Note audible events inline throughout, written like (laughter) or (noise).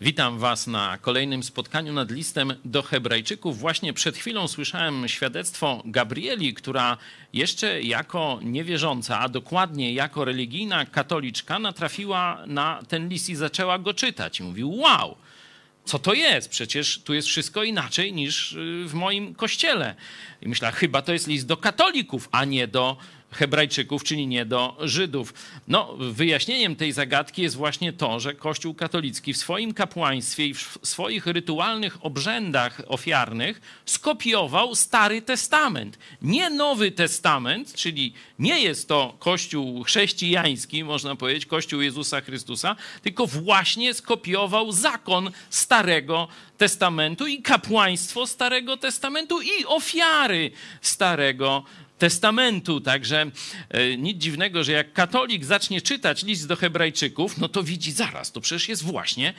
Witam Was na kolejnym spotkaniu nad listem do Hebrajczyków. Właśnie przed chwilą słyszałem świadectwo Gabrieli, która jeszcze jako niewierząca, a dokładnie jako religijna katoliczka, natrafiła na ten list i zaczęła go czytać. I mówi: Wow! Co to jest? Przecież tu jest wszystko inaczej niż y, w moim kościele. I myślała, chyba to jest list do katolików, a nie do Hebrajczyków, czyli nie do Żydów. No, wyjaśnieniem tej zagadki jest właśnie to, że Kościół katolicki w swoim kapłaństwie i w swoich rytualnych obrzędach ofiarnych skopiował Stary Testament. Nie Nowy Testament, czyli nie jest to Kościół chrześcijański, można powiedzieć, Kościół Jezusa Chrystusa, tylko właśnie skopiował zakon Starego Testamentu i kapłaństwo Starego Testamentu i ofiary Starego Testamentu. Także e, nic dziwnego, że jak katolik zacznie czytać list do Hebrajczyków, no to widzi zaraz, to przecież jest właśnie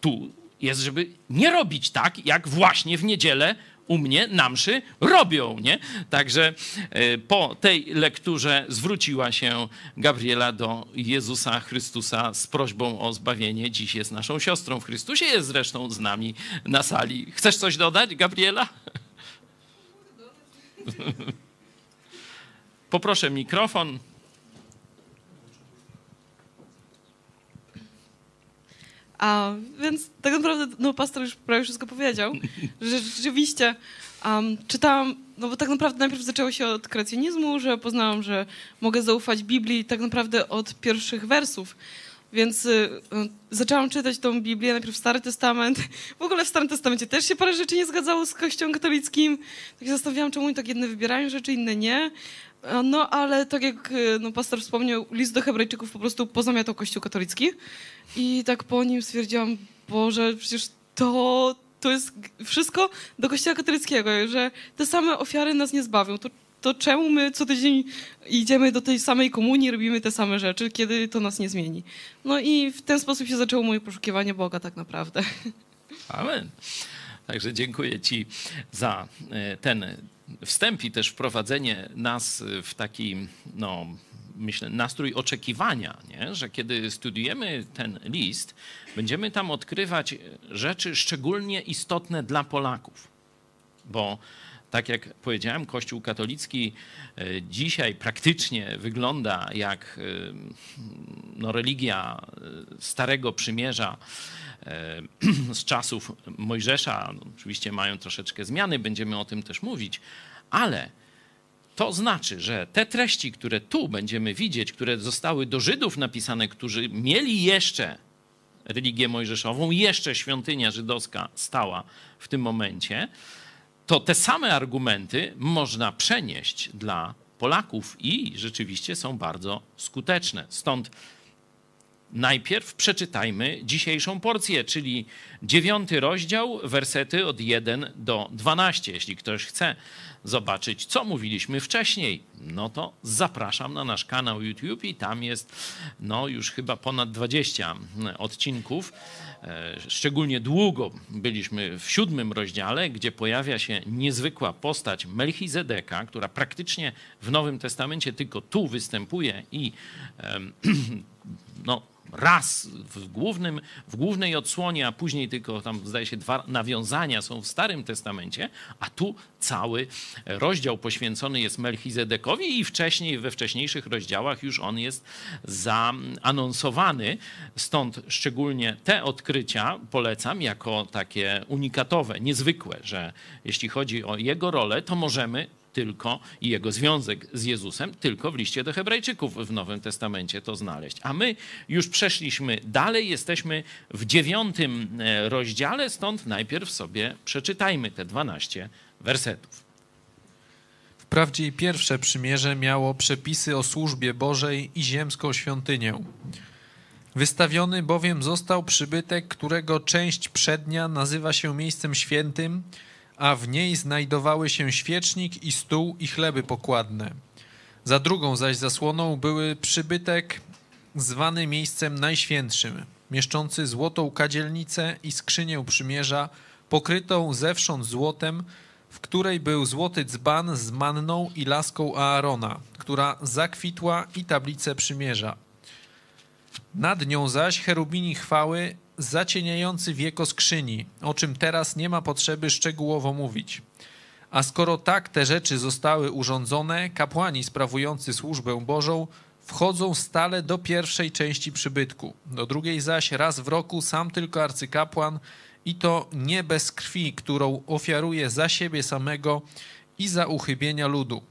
tu jest, żeby nie robić tak, jak właśnie w niedzielę u mnie na mszy robią, nie? Także e, po tej lekturze zwróciła się Gabriela do Jezusa Chrystusa z prośbą o zbawienie. Dziś jest naszą siostrą w Chrystusie, jest zresztą z nami na sali. Chcesz coś dodać, Gabriela? (laughs) Poproszę mikrofon. A, więc tak naprawdę, no pastor już prawie wszystko powiedział, (laughs) że rzeczywiście um, czytałam, no bo tak naprawdę najpierw zaczęło się od kreacjonizmu, że poznałam, że mogę zaufać Biblii tak naprawdę od pierwszych wersów. Więc y, y, zaczęłam czytać tą Biblię, najpierw Stary Testament. W ogóle w Starym Testamencie też się parę rzeczy nie zgadzało z Kościołem katolickim. Tak się zastanawiałam, czemu tak jedne wybierają rzeczy, inne nie. No, ale tak jak y, no, pastor wspomniał, list do Hebrajczyków po prostu pozamiatał Kościół katolicki. I tak po nim stwierdziłam, Boże, przecież to, to jest wszystko do Kościoła katolickiego, że te same ofiary nas nie zbawią. To, to czemu my co tydzień idziemy do tej samej komunii, robimy te same rzeczy, kiedy to nas nie zmieni? No i w ten sposób się zaczęło moje poszukiwanie Boga tak naprawdę. (laughs) Amen. Także dziękuję Ci za e, ten wstęp i też wprowadzenie nas w taki, no, myślę, nastrój oczekiwania, nie? że kiedy studiujemy ten list, będziemy tam odkrywać rzeczy szczególnie istotne dla Polaków. Bo tak jak powiedziałem, Kościół katolicki e, dzisiaj praktycznie wygląda jak e, no, religia e, Starego Przymierza (clears throat) z czasów Mojżesza. No, oczywiście mają troszeczkę zmiany, będziemy o tym też mówić, ale to znaczy, że te treści, które tu będziemy widzieć, które zostały do Żydów napisane, którzy mieli jeszcze religię mojżeszową, jeszcze świątynia żydowska stała w tym momencie, to te same argumenty można przenieść dla Polaków i rzeczywiście są bardzo skuteczne. Stąd najpierw przeczytajmy dzisiejszą porcję, czyli dziewiąty rozdział, wersety od 1 do 12. Jeśli ktoś chce zobaczyć, co mówiliśmy wcześniej, no to zapraszam na nasz kanał YouTube i tam jest no już chyba ponad 20 odcinków. E, szczególnie długo byliśmy w siódmym rozdziale, gdzie pojawia się niezwykła postać Melchizedeka, która praktycznie w Nowym Testamencie tylko tu występuje i (clears throat) no, raz w, głównym, w głównej odsłonie, a później tylko tam zdaje się dwa nawiązania są w Starym Testamencie, a tu cały rozdział poświęcony jest Melchizedekowi i wcześniej, we wcześniejszych rozdziałach już on jest zaanonsowany. Stąd szczególnie te odkrycia polecam jako takie unikatowe, niezwykłe, że jeśli chodzi o jego rolę, to możemy tylko i jego związek z Jezusem tylko w liście do Hebrajczyków w Nowym Testamencie to znaleźć. A my już przeszliśmy dalej, jesteśmy w dziewiątym e, rozdziale, stąd najpierw sobie przeczytajmy te 12 wersetów. Wprawdzie pierwsze przymierze miało przepisy o służbie Bożej i ziemską świątynię. Wystawiony bowiem został przybytek, którego część przednia nazywa się miejscem świętym, a w niej znajdowały się świecznik i stół i chleby pokładne. Za drugą zaś zasłoną były przybytek zwany miejscem najświętszym, mieszczący złotą kadzielnicę i skrzynię przymierza, pokrytą zewsząd złotem, w której był złoty dzban z manną i laską Aarona, która zakwitła i tablicę przymierza. Nad nią zaś cherubini chwały zacieniający wieko skrzyni, o czym teraz nie ma potrzeby szczegółowo mówić. A skoro tak te rzeczy zostały urządzone, kapłani sprawujący służbę Bożą wchodzą stale do pierwszej części przybytku, do drugiej zaś raz w roku sam tylko arcykapłan i to nie bez krwi, którą ofiaruje za siebie samego i za uchybienia ludu.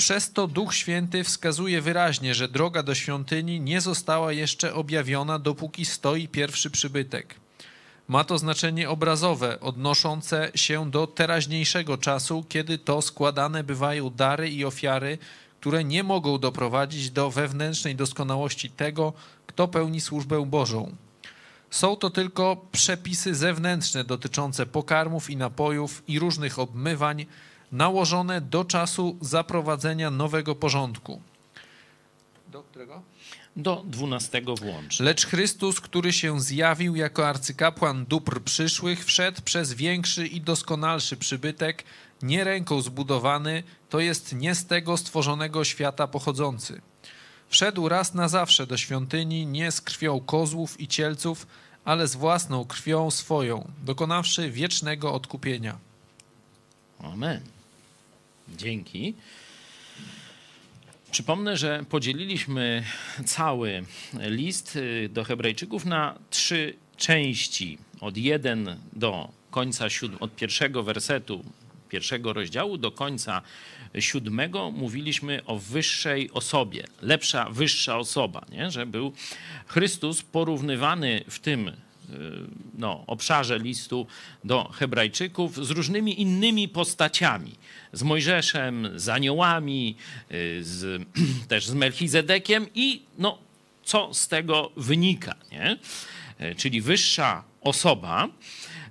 Przez to Duch Święty wskazuje wyraźnie, że droga do świątyni nie została jeszcze objawiona, dopóki stoi pierwszy przybytek. Ma to znaczenie obrazowe, odnoszące się do teraźniejszego czasu, kiedy to składane bywają dary i ofiary, które nie mogą doprowadzić do wewnętrznej doskonałości tego, kto pełni służbę Bożą. Są to tylko przepisy zewnętrzne dotyczące pokarmów i napojów i różnych obmywań, nałożone do czasu zaprowadzenia nowego porządku. Do którego? Do dwunastego włącz. Lecz Chrystus, który się zjawił jako arcykapłan dóbr przyszłych, wszedł przez większy i doskonalszy przybytek, nie ręką zbudowany, to jest nie z tego stworzonego świata pochodzący. Wszedł raz na zawsze do świątyni, nie z krwią kozłów i cielców, ale z własną krwią swoją, dokonawszy wiecznego odkupienia. Amen. Dzięki. Przypomnę, że podzieliliśmy cały list y, do Hebrajczyków na trzy części. Od jeden do końca, od pierwszego wersetu pierwszego rozdziału do końca siódmego mówiliśmy o wyższej osobie. Lepsza, wyższa osoba, nie? że był Chrystus porównywany w tym no, obszarze listu do Hebrajczyków z różnymi innymi postaciami. Z Mojżeszem, z aniołami, y, z, (clears throat) też z Melchizedekiem i no, co z tego wynika, nie? Y, czyli wyższa osoba.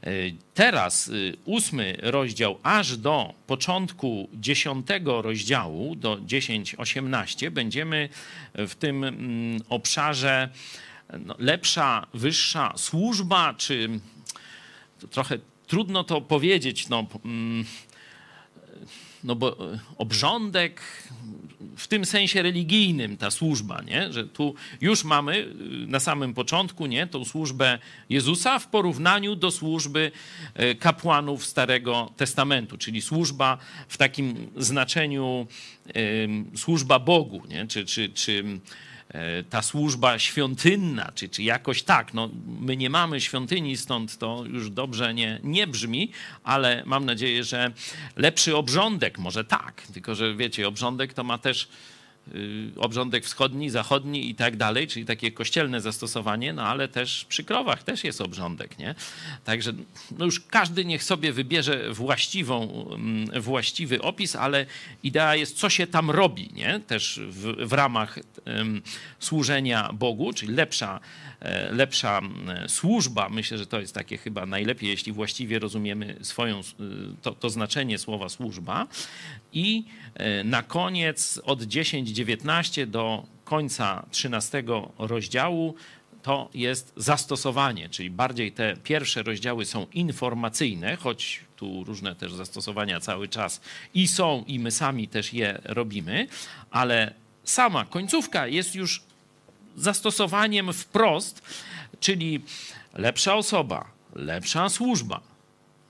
Y, teraz ósmy rozdział, aż do początku dziesiątego rozdziału, do 10-18, będziemy w tym mm, obszarze no, lepsza, wyższa służba, czy trochę trudno to powiedzieć, no, mm, no bo e, obrządek w tym sensie religijnym ta służba, nie? że tu już mamy y, na samym początku nie? tą służbę Jezusa w porównaniu do służby e, kapłanów Starego Testamentu, czyli służba w takim znaczeniu służba Bogu, nie? czy, czy, czy ta służba świątynna, czy, czy jakoś tak. No, my nie mamy świątyni, stąd to już dobrze nie, nie brzmi, ale mam nadzieję, że lepszy obrządek, może tak, tylko że wiecie, obrządek to ma też obrządek wschodni, zachodni i tak dalej, czyli takie kościelne zastosowanie, no ale też przy krowach też jest obrządek, nie? Także no już każdy niech sobie wybierze właściwą, mm, właściwy opis, ale idea jest, co się tam robi, nie? Też w, w ramach um, służenia Bogu, czyli lepsza, e, lepsza służba. Myślę, że to jest takie chyba najlepiej, jeśli właściwie rozumiemy swoją, y, to, to znaczenie słowa służba. I e, na koniec od 10-19 do końca 13 rozdziału to jest zastosowanie, czyli bardziej te pierwsze rozdziały są informacyjne, choć tu różne też zastosowania cały czas i są, i my sami też je robimy, ale sama końcówka jest już zastosowaniem wprost, czyli lepsza osoba, lepsza służba,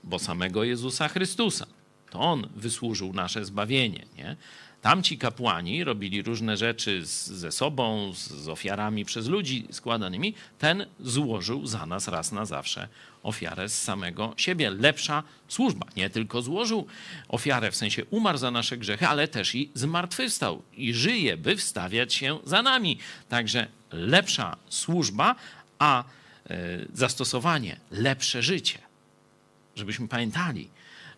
bo samego Jezusa Chrystusa to on wysłużył nasze zbawienie. Nie? Tamci kapłani robili różne rzeczy z, ze sobą, z, z ofiarami przez ludzi składanymi. Ten złożył za nas raz na zawsze ofiarę z samego siebie. Lepsza służba. Nie tylko złożył ofiarę, w sensie umarł za nasze grzechy, ale też i zmartwychwstał i żyje, by wstawiać się za nami. Także lepsza służba, a e, zastosowanie lepsze życie. Żebyśmy pamiętali,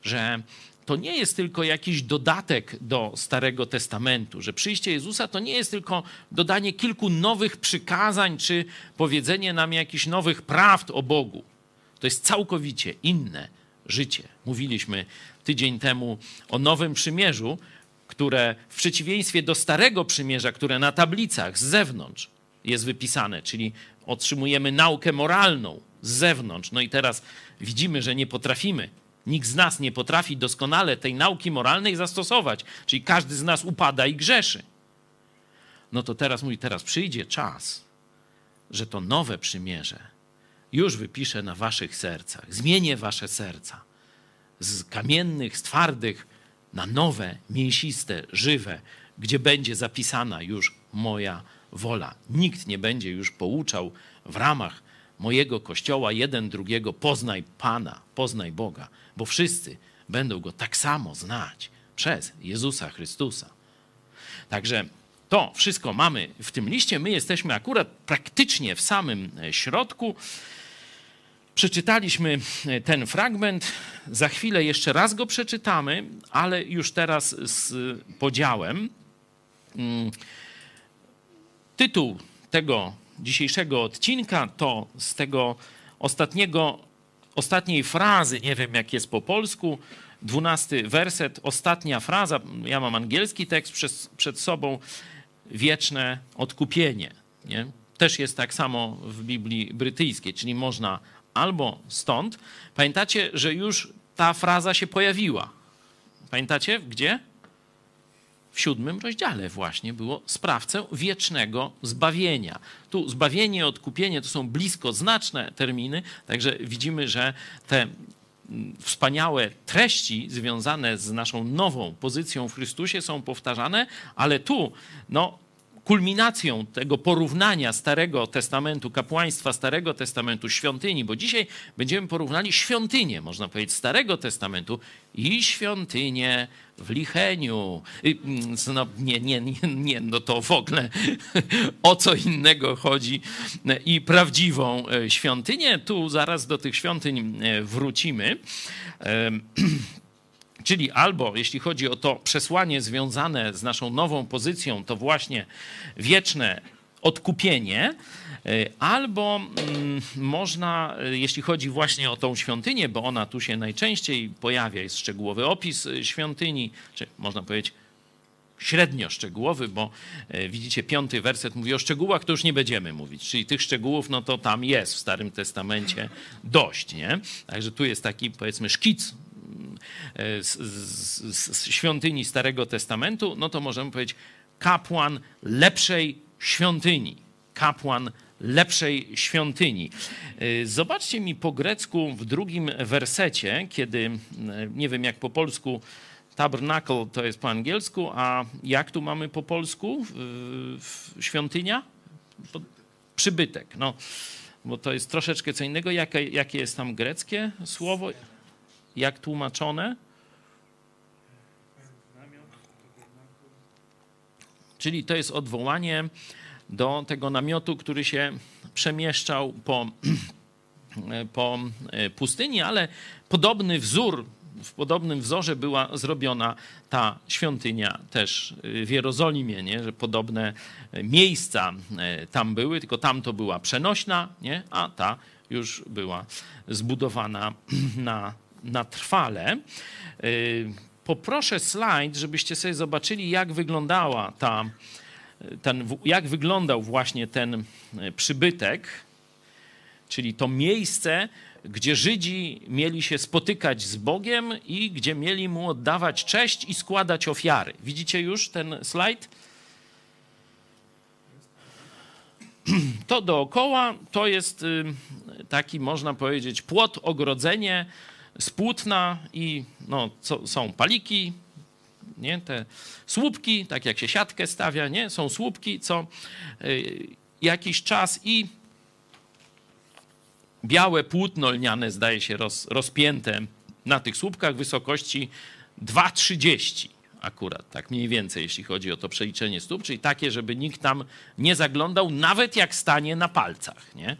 że to nie jest tylko jakiś dodatek do Starego Testamentu, że przyjście Jezusa to nie jest tylko dodanie kilku nowych przykazań czy powiedzenie nam jakichś nowych prawd o Bogu. To jest całkowicie inne życie. Mówiliśmy tydzień temu o Nowym Przymierzu, które w przeciwieństwie do Starego Przymierza, które na tablicach z zewnątrz jest wypisane, czyli otrzymujemy naukę moralną z zewnątrz. No i teraz widzimy, że nie potrafimy Nikt z nas nie potrafi doskonale tej nauki moralnej zastosować, czyli każdy z nas upada i grzeszy. No to teraz mówi, teraz przyjdzie czas, że to nowe przymierze już wypiszę na waszych sercach. Zmienię wasze serca z kamiennych, z twardych na nowe, mięsiste, żywe, gdzie będzie zapisana już moja wola. Nikt nie będzie już pouczał w ramach mojego kościoła jeden drugiego poznaj Pana, poznaj Boga, bo wszyscy będą go tak samo znać przez Jezusa Chrystusa. Także to wszystko mamy w tym liście. My jesteśmy akurat praktycznie w samym środku. Przeczytaliśmy ten fragment. Za chwilę jeszcze raz go przeczytamy, ale już teraz z podziałem. Mm. Tytuł tego dzisiejszego odcinka to z tego ostatniego, ostatniej frazy, nie wiem jak jest po polsku, dwunasty werset, ostatnia fraza, ja mam angielski tekst przed, przed sobą, wieczne odkupienie. Nie? Też jest tak samo w Biblii brytyjskiej, czyli można albo stąd. Pamiętacie, że już ta fraza się pojawiła. Pamiętacie gdzie? W siódmym rozdziale właśnie było sprawcę wiecznego zbawienia. Tu zbawienie, odkupienie to są blisko znaczne terminy, także widzimy, że te mm, wspaniałe treści związane z naszą nową pozycją w Chrystusie są powtarzane, ale tu no, kulminacją tego porównania Starego Testamentu, kapłaństwa Starego Testamentu, świątyni, bo dzisiaj będziemy porównali świątynię, można powiedzieć, Starego Testamentu i świątynię w Licheniu. No, nie, nie, nie, nie, no to w ogóle (laughs) o co innego chodzi i prawdziwą e, świątynię. Tu zaraz do tych świątyń e, wrócimy. (clears throat) Czyli albo, jeśli chodzi o to przesłanie związane z naszą nową pozycją, to właśnie wieczne odkupienie, e, albo mm, można, e, jeśli chodzi właśnie o tą świątynię, bo ona tu się najczęściej pojawia, jest szczegółowy opis e, świątyni, czy można powiedzieć średnio szczegółowy, bo widzicie, piąty werset mówi o szczegółach, to już nie będziemy mówić. Czyli tych szczegółów, no to tam jest w Starym Testamencie dość, nie? Także tu jest taki, powiedzmy, szkic z, z, z świątyni Starego Testamentu, no to możemy powiedzieć kapłan lepszej świątyni. Kapłan lepszej świątyni. Zobaczcie mi po grecku w drugim wersecie, kiedy nie wiem jak po polsku tabernacle to jest po angielsku, a jak tu mamy po polsku świątynia? Przybytek. No, bo to jest troszeczkę co innego. Jakie, jakie jest tam greckie słowo? jak tłumaczone? Czyli to jest odwołanie do tego namiotu, który się przemieszczał po, (clears throat) po e, pustyni, ale podobny wzór, w podobnym wzorze była zrobiona ta świątynia też w Jerozolimie, nie? że podobne miejsca e, tam były, tylko tam to była przenośna, nie? a ta już była zbudowana (clears throat) na na trwale. Poproszę slajd, żebyście sobie zobaczyli, jak wyglądała ta, ten, jak wyglądał właśnie ten y, przybytek, czyli to miejsce, gdzie Żydzi mieli się spotykać z Bogiem i gdzie mieli mu oddawać cześć i składać ofiary. Widzicie już ten slajd? (clears throat) To dookoła to jest y, taki, można powiedzieć, płot, ogrodzenie z płótna i no, co, są paliki, nie? te słupki, tak jak się siatkę stawia, nie? są słupki co y, jakiś czas i białe płótno lniane zdaje się roz, rozpięte na tych słupkach wysokości 2,30 akurat, tak mniej więcej, jeśli chodzi o to przeliczenie stóp, czyli takie, żeby nikt tam nie zaglądał, nawet jak stanie na palcach, nie?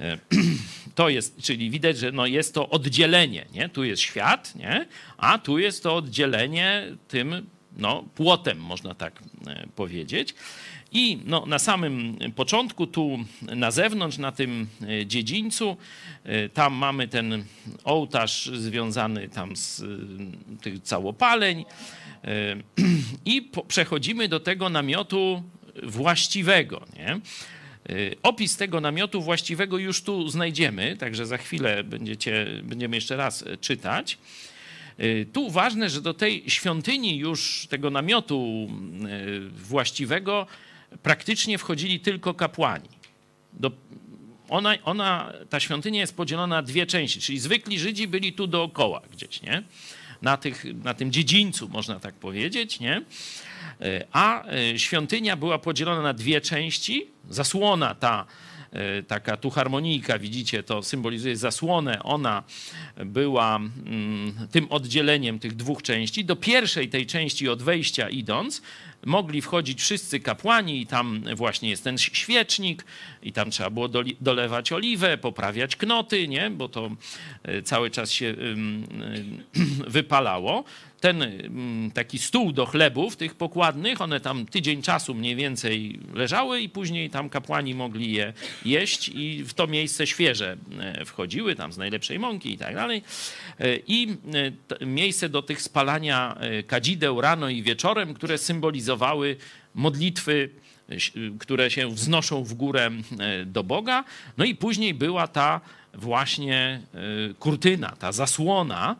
E, (clears throat) to jest, czyli widać, że no jest to oddzielenie, nie? Tu jest świat, nie? A tu jest to oddzielenie tym no, płotem, można tak e, powiedzieć. I no, na samym początku, tu na zewnątrz, na tym e, dziedzińcu, tam mamy ten ołtarz związany tam z tych całopaleń. (clears throat) I przechodzimy do tego namiotu właściwego. Nie? Y, opis tego namiotu właściwego już tu znajdziemy, także za chwilę będziecie, będziemy jeszcze raz e, czytać. Y, tu ważne, że do tej świątyni już tego namiotu właściwego praktycznie wchodzili tylko kapłani. do, ona, ona, ta świątynia jest podzielona na dwie części, czyli zwykli Żydzi byli tu dookoła gdzieś, nie? Na, tych, na tym dziedzińcu, można tak powiedzieć, nie? A świątynia była podzielona na dwie części. Zasłona ta E, taka tu harmonijka, widzicie, to symbolizuje zasłonę. Ona była mm, tym oddzieleniem tych dwóch części. Do pierwszej tej części od wejścia idąc, mogli wchodzić wszyscy kapłani i tam właśnie jest ten świecznik i tam trzeba było dolewać oliwę, poprawiać knoty, nie? bo to e, cały czas się (clears throat) wypalało ten mm, taki stół do chlebów, tych pokładnych, one tam tydzień czasu mniej więcej leżały i później tam kapłani mogli je jeść i w to miejsce świeże e, wchodziły, tam z najlepszej mąki i tak dalej. E, I e, miejsce do tych spalania kadzideł rano i wieczorem, które symbolizowały modlitwy, które się wznoszą w górę do Boga. No i później była ta właśnie kurtyna, ta zasłona,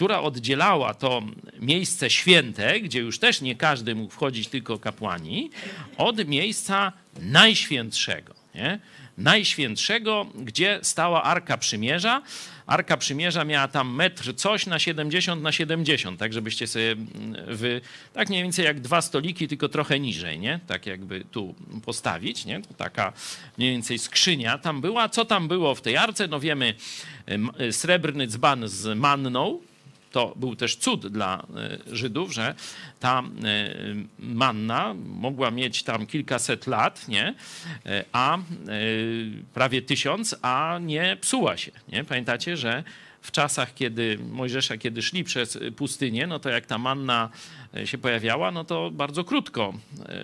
która oddzielała to miejsce święte, gdzie już też nie każdy mógł wchodzić, tylko kapłani, od miejsca najświętszego. Nie? Najświętszego, gdzie stała Arka Przymierza. Arka Przymierza miała tam metr coś na 70 na 70, tak żebyście sobie mm, wy, tak mniej więcej jak dwa stoliki, tylko trochę niżej, nie? Tak jakby tu postawić, nie? To taka mniej więcej skrzynia tam była. Co tam było w tej arce? No wiemy, srebrny dzban z manną, to był też cud dla e, Żydów, że ta e, manna mogła mieć tam kilkaset lat, nie? E, a prawie tysiąc, a nie psuła się. Nie? Pamiętacie, że w czasach, kiedy Mojżesza, kiedy szli przez pustynię, no to jak ta manna się pojawiała, no to bardzo krótko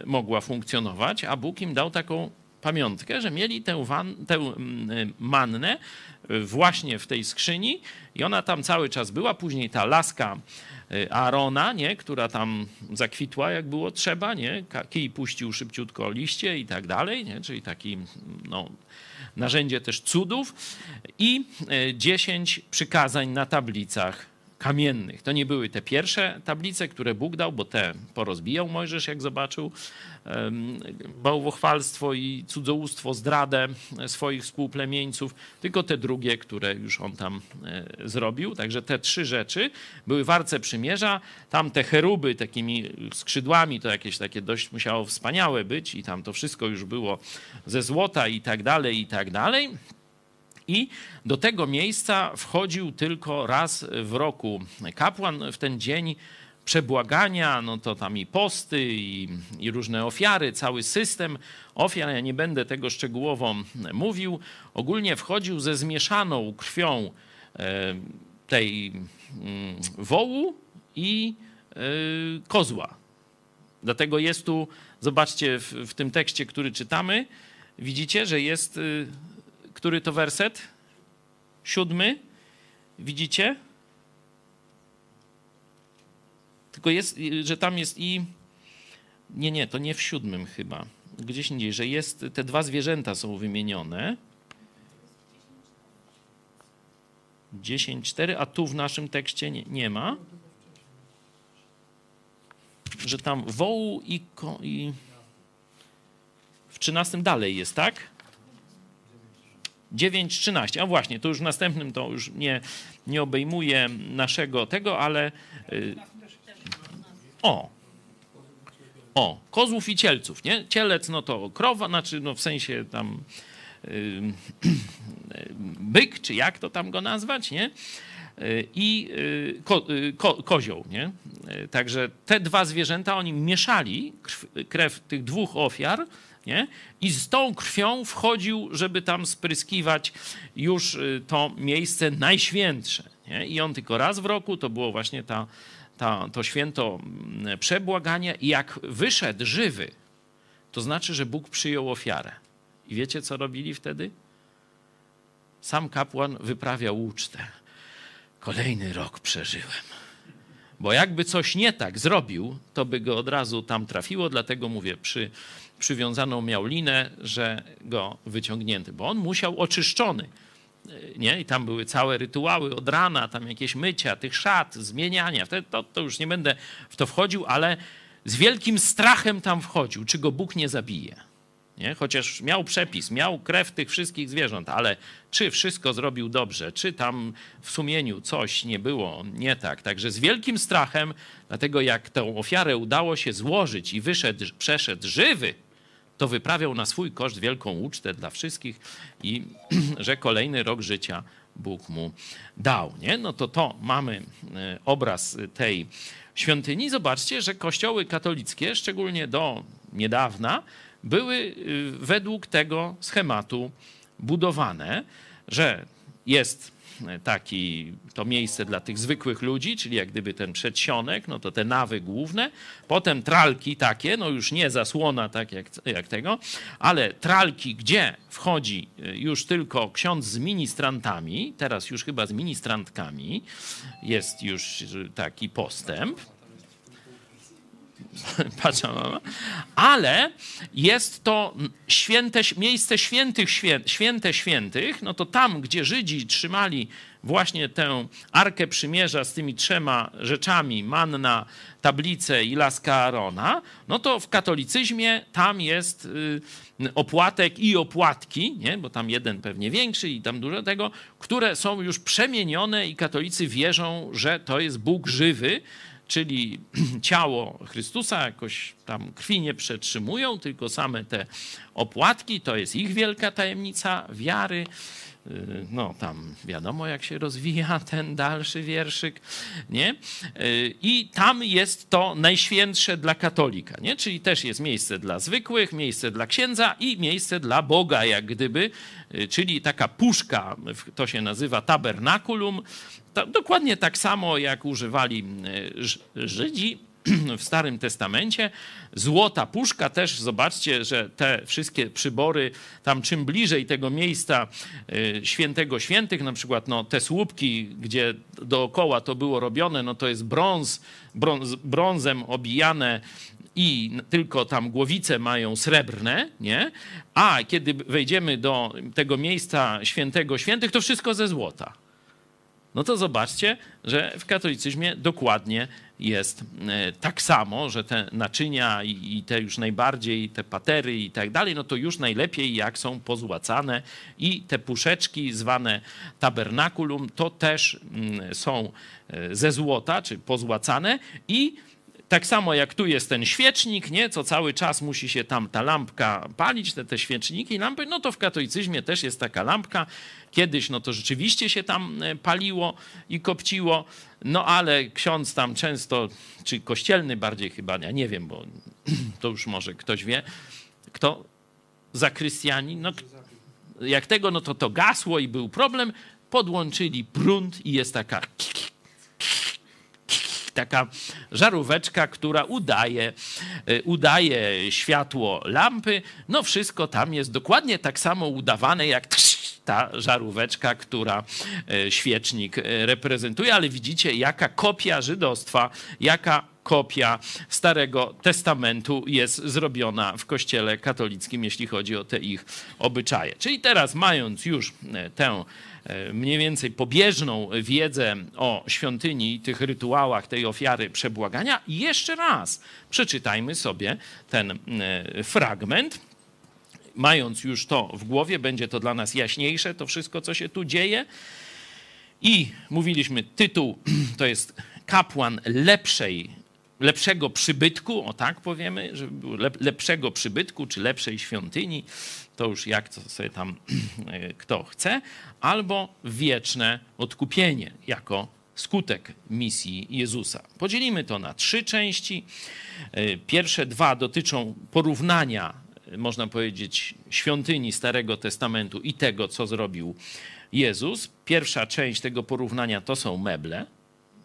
mogła funkcjonować, a Bóg im dał taką pamiątkę, że mieli tę, wan, tę mm, mannę właśnie w tej skrzyni i ona tam cały czas była. Później ta laska y, Arona, nie, która tam zakwitła jak było trzeba, nie, kij puścił szybciutko liście i tak dalej, nie, czyli taki no, narzędzie też cudów i y, dziesięć przykazań na tablicach kamiennych. To nie były te pierwsze tablice, które Bóg dał, bo te porozbijał Mojżesz, jak zobaczył bałwochwalstwo i cudzołóstwo, zdradę swoich współplemieńców, tylko te drugie, które już on tam e, zrobił. Także te trzy rzeczy były w Arce Przymierza. Tam te cheruby takimi skrzydłami, to jakieś takie dość musiało wspaniałe być i tam to wszystko już było ze złota i tak dalej, i tak dalej. I do tego miejsca wchodził tylko raz w roku kapłan w ten dzień przebłagania, no to tam i posty, i, i, różne ofiary, cały system ofiar. Ja nie będę tego szczegółowo mówił. Ogólnie wchodził ze zmieszaną krwią e, tej mm, wołu i e, kozła. Dlatego jest tu, zobaczcie w, w tym tekście, który czytamy, widzicie, że jest y, który to werset? Siódmy. Widzicie? Tylko jest, że tam jest i. Nie, nie, to nie w siódmym chyba. Gdzieś indziej, że jest, te dwa zwierzęta są wymienione. 10.4, a tu w naszym tekście nie, nie ma. Że tam wołu i, i w 13 dalej jest, tak? 9.13. A właśnie, to już w następnym to już nie, nie obejmuje naszego tego, ale. Y, o. O, kozłów i cielców, nie? Cielec, no to krowa, znaczy, no w sensie tam yy, byk, czy jak to tam go nazwać, nie? Y, I y, ko, ko, kozioł, nie? Także te dwa zwierzęta, oni mieszali krew, krew tych dwóch ofiar, nie? I z tą krwią wchodził, żeby tam spryskiwać już y, to miejsce najświętsze. Nie? I on tylko raz w roku, to było właśnie ta, ta, to święto mm, przebłagania. I jak wyszedł żywy, to znaczy, że Bóg przyjął ofiarę. I wiecie, co robili wtedy? Sam kapłan wyprawiał ucztę. Kolejny rok przeżyłem. Bo jakby coś nie tak zrobił, to by go od razu tam trafiło, dlatego mówię, przy przywiązaną miał linę, że go wyciągnięty, bo on musiał oczyszczony. Nie? I tam były całe rytuały od rana, tam jakieś mycia tych szat, zmieniania. To, to już nie będę w to wchodził, ale z wielkim strachem tam wchodził, czy go Bóg nie zabije. Nie? Chociaż miał przepis, miał krew tych wszystkich zwierząt, ale czy wszystko zrobił dobrze, czy tam w sumieniu coś nie było nie tak. Także z wielkim strachem, dlatego jak tę ofiarę udało się złożyć i wyszedł, przeszedł żywy, to wyprawiał na swój koszt wielką ucztę dla wszystkich i (clears throat) że kolejny rok życia Bóg mu dał. Nie? No to to mamy e, obraz tej świątyni. Zobaczcie, że kościoły katolickie, szczególnie do niedawna, były y, według tego schematu budowane, że jest taki, to miejsce dla tych zwykłych ludzi, czyli jak gdyby ten przedsionek, no to te nawy główne, potem tralki takie, no już nie zasłona tak jak, jak tego, ale tralki, gdzie wchodzi y, już tylko ksiądz z ministrantami, teraz już chyba z ministrantkami, jest już taki postęp, (laughs) patrza mama, ale jest to święte, miejsce świętych, święte świętych, no to tam, gdzie Żydzi trzymali właśnie tę Arkę Przymierza z tymi trzema rzeczami, manna, tablicę i laska Arona, no to w katolicyzmie tam jest y, opłatek i opłatki, nie? bo tam jeden pewnie większy i tam dużo tego, które są już przemienione i katolicy wierzą, że to jest Bóg żywy, czyli (clears throat) ciało Chrystusa jakoś tam krwi nie przetrzymują, tylko same te opłatki, to jest ich wielka tajemnica wiary. Y, no, tam wiadomo, jak się rozwija (laughs) ten dalszy wierszyk, nie? Y, I tam jest to najświętsze dla katolika, nie? Czyli też jest miejsce dla zwykłych, miejsce dla księdza i miejsce dla Boga, jak gdyby, y, czyli taka puszka, to się nazywa tabernakulum, dokładnie tak samo, jak używali Żydzi w Starym Testamencie. Złota puszka też, zobaczcie, że te wszystkie przybory, tam czym bliżej tego miejsca e, świętego świętych, na przykład no, te słupki, gdzie dookoła to było robione, no to jest brąz, brąz brązem obijane i tylko tam głowice mają srebrne, nie? A kiedy wejdziemy do tego miejsca świętego świętych, to wszystko ze złota no to zobaczcie, że w katolicyzmie dokładnie jest e, tak samo, że te naczynia i te już najbardziej, te patery i tak dalej, no to już najlepiej jak są pozłacane. I te puszeczki zwane tabernakulum to też mm, są e, ze złota, czy pozłacane. I tak samo jak tu jest ten świecznik, nie, co cały czas musi się tam ta lampka palić, te, te świeczniki, lampy, no to w katolicyzmie też jest taka lampka. Kiedyś no to rzeczywiście się tam e, paliło i kopciło, no ale ksiądz tam często, czy kościelny bardziej chyba, ja nie wiem, bo (clears throat) to już może ktoś wie, kto? Zakrystiani, no jak tego, no to to gasło i był problem, podłączyli prąd i jest taka taka żaróweczka, która udaje, e, udaje światło lampy. No wszystko tam jest dokładnie tak samo udawane jak (laughs) ta żaróweczka, która e, świecznik e, reprezentuje, ale widzicie, jaka kopia żydostwa, jaka kopia Starego Testamentu jest zrobiona w Kościele katolickim, jeśli chodzi o te ich obyczaje. Czyli teraz, mając już tę mniej więcej pobieżną wiedzę o świątyni i tych rytuałach tej ofiary przebłagania, jeszcze raz przeczytajmy sobie ten e, fragment. Mając już to w głowie, będzie to dla nas jaśniejsze, to wszystko, co się tu dzieje. I mówiliśmy, tytuł (clears throat) to jest kapłan lepszej, lepszego przybytku, o tak powiemy, lepszego przybytku czy lepszej świątyni to już jak to sobie tam (clears throat) kto chce, albo wieczne odkupienie jako skutek misji Jezusa. Podzielimy to na trzy części. E, pierwsze dwa dotyczą porównania, e, można powiedzieć, świątyni Starego Testamentu i tego, co zrobił Jezus. Pierwsza część tego porównania to są meble,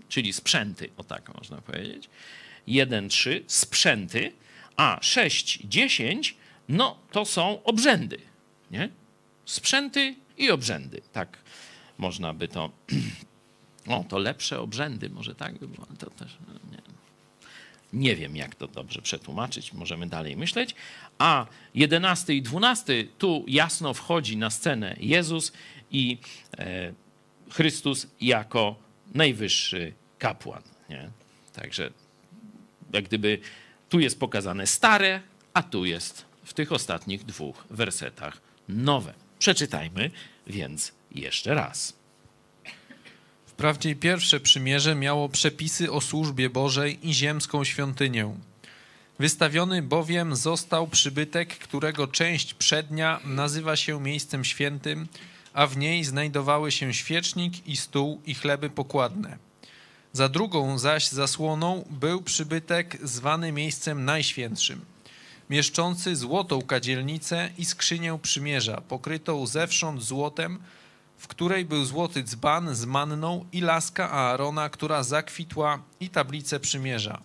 czyli sprzęty, o tak można powiedzieć. 1, 3, sprzęty, a 6, 10 no to są obrzędy, nie? Sprzęty i obrzędy, tak można by to... (clears throat) O, to lepsze obrzędy, może tak by było, to też nie. nie wiem, jak to dobrze przetłumaczyć, możemy dalej myśleć. A 11 i 12 tu jasno wchodzi na scenę Jezus i e, Chrystus jako najwyższy kapłan. Nie? Także jak gdyby tu jest pokazane stare, a tu jest w tych ostatnich dwóch wersetach nowe. Przeczytajmy więc jeszcze raz. Wprawdzie pierwsze przymierze miało przepisy o służbie Bożej i ziemską świątynię. Wystawiony bowiem został przybytek, którego część przednia nazywa się miejscem świętym, a w niej znajdowały się świecznik i stół i chleby pokładne. Za drugą zaś zasłoną był przybytek zwany miejscem najświętszym, mieszczący złotą kadzielnicę i skrzynię przymierza, pokrytą zewsząd złotem, w której był złoty dzban z manną i laska Aarona, która zakwitła i tablicę przymierza.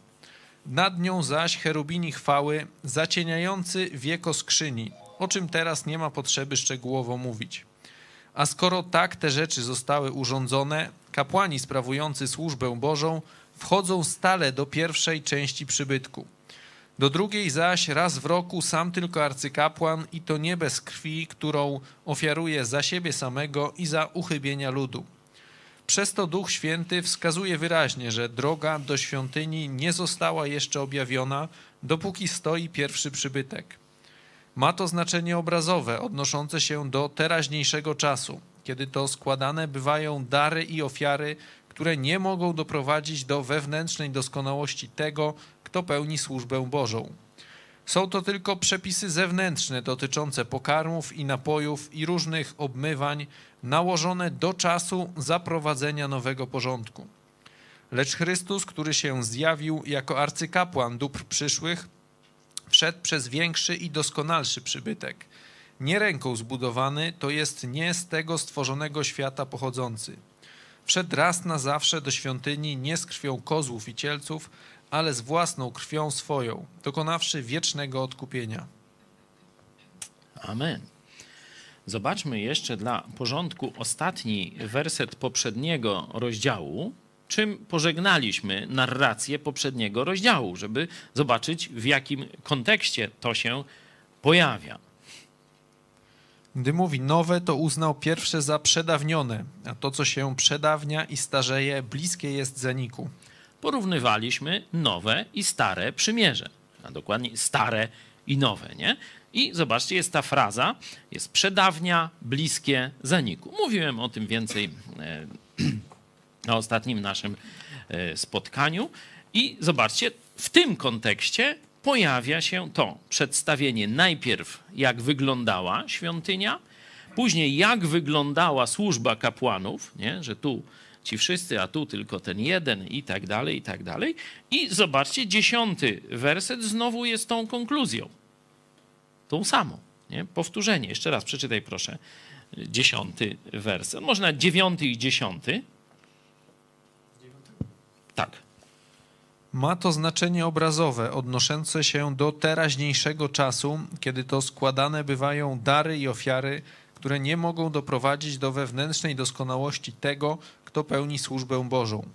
Nad nią zaś cherubini chwały, zacieniający wieko skrzyni, o czym teraz nie ma potrzeby szczegółowo mówić. A skoro tak te rzeczy zostały urządzone, kapłani sprawujący służbę Bożą wchodzą stale do pierwszej części przybytku. Do drugiej zaś raz w roku sam tylko arcykapłan i to nie bez krwi, którą ofiaruje za siebie samego i za uchybienia ludu. Przez to Duch Święty wskazuje wyraźnie, że droga do świątyni nie została jeszcze objawiona, dopóki stoi pierwszy przybytek. Ma to znaczenie obrazowe, odnoszące się do teraźniejszego czasu, kiedy to składane bywają dary i ofiary, które nie mogą doprowadzić do wewnętrznej doskonałości tego, kto pełni służbę Bożą. Są to tylko przepisy zewnętrzne dotyczące pokarmów i napojów i różnych obmywań, nałożone do czasu zaprowadzenia nowego porządku. Lecz Chrystus, który się zjawił jako arcykapłan dóbr przyszłych, wszedł przez większy i doskonalszy przybytek. Nie ręką zbudowany, to jest nie z tego stworzonego świata pochodzący. Wszedł raz na zawsze do świątyni nie z krwią kozłów i cielców, ale z własną krwią swoją, dokonawszy wiecznego odkupienia. Amen. Zobaczmy jeszcze dla porządku ostatni werset poprzedniego rozdziału, czym pożegnaliśmy narrację poprzedniego rozdziału, żeby zobaczyć, w jakim kontekście to się pojawia. Gdy mówi nowe, to uznał pierwsze za przedawnione, a to, co się przedawnia i starzeje, bliskie jest zaniku. Porównywaliśmy nowe i stare przymierze, a dokładnie stare i nowe, nie? I zobaczcie, jest ta fraza, jest przedawnia, bliskie zaniku. Mówiłem o tym więcej e, (clears throat) na ostatnim naszym e, spotkaniu. I zobaczcie, w tym kontekście pojawia się to przedstawienie najpierw, jak wyglądała świątynia, później jak wyglądała służba kapłanów, nie? że tu ci wszyscy, a tu tylko ten jeden i tak dalej, i tak dalej. I zobaczcie, dziesiąty werset znowu jest tą konkluzją. Tą samą. Nie? Powtórzenie. Jeszcze raz przeczytaj proszę dziesiąty werset. Można dziewiąty i dziesiąty. Tak. Ma to znaczenie obrazowe, odnoszące się do teraźniejszego czasu, kiedy to składane bywają dary i ofiary, które nie mogą doprowadzić do wewnętrznej doskonałości tego, kto pełni służbę Bożą.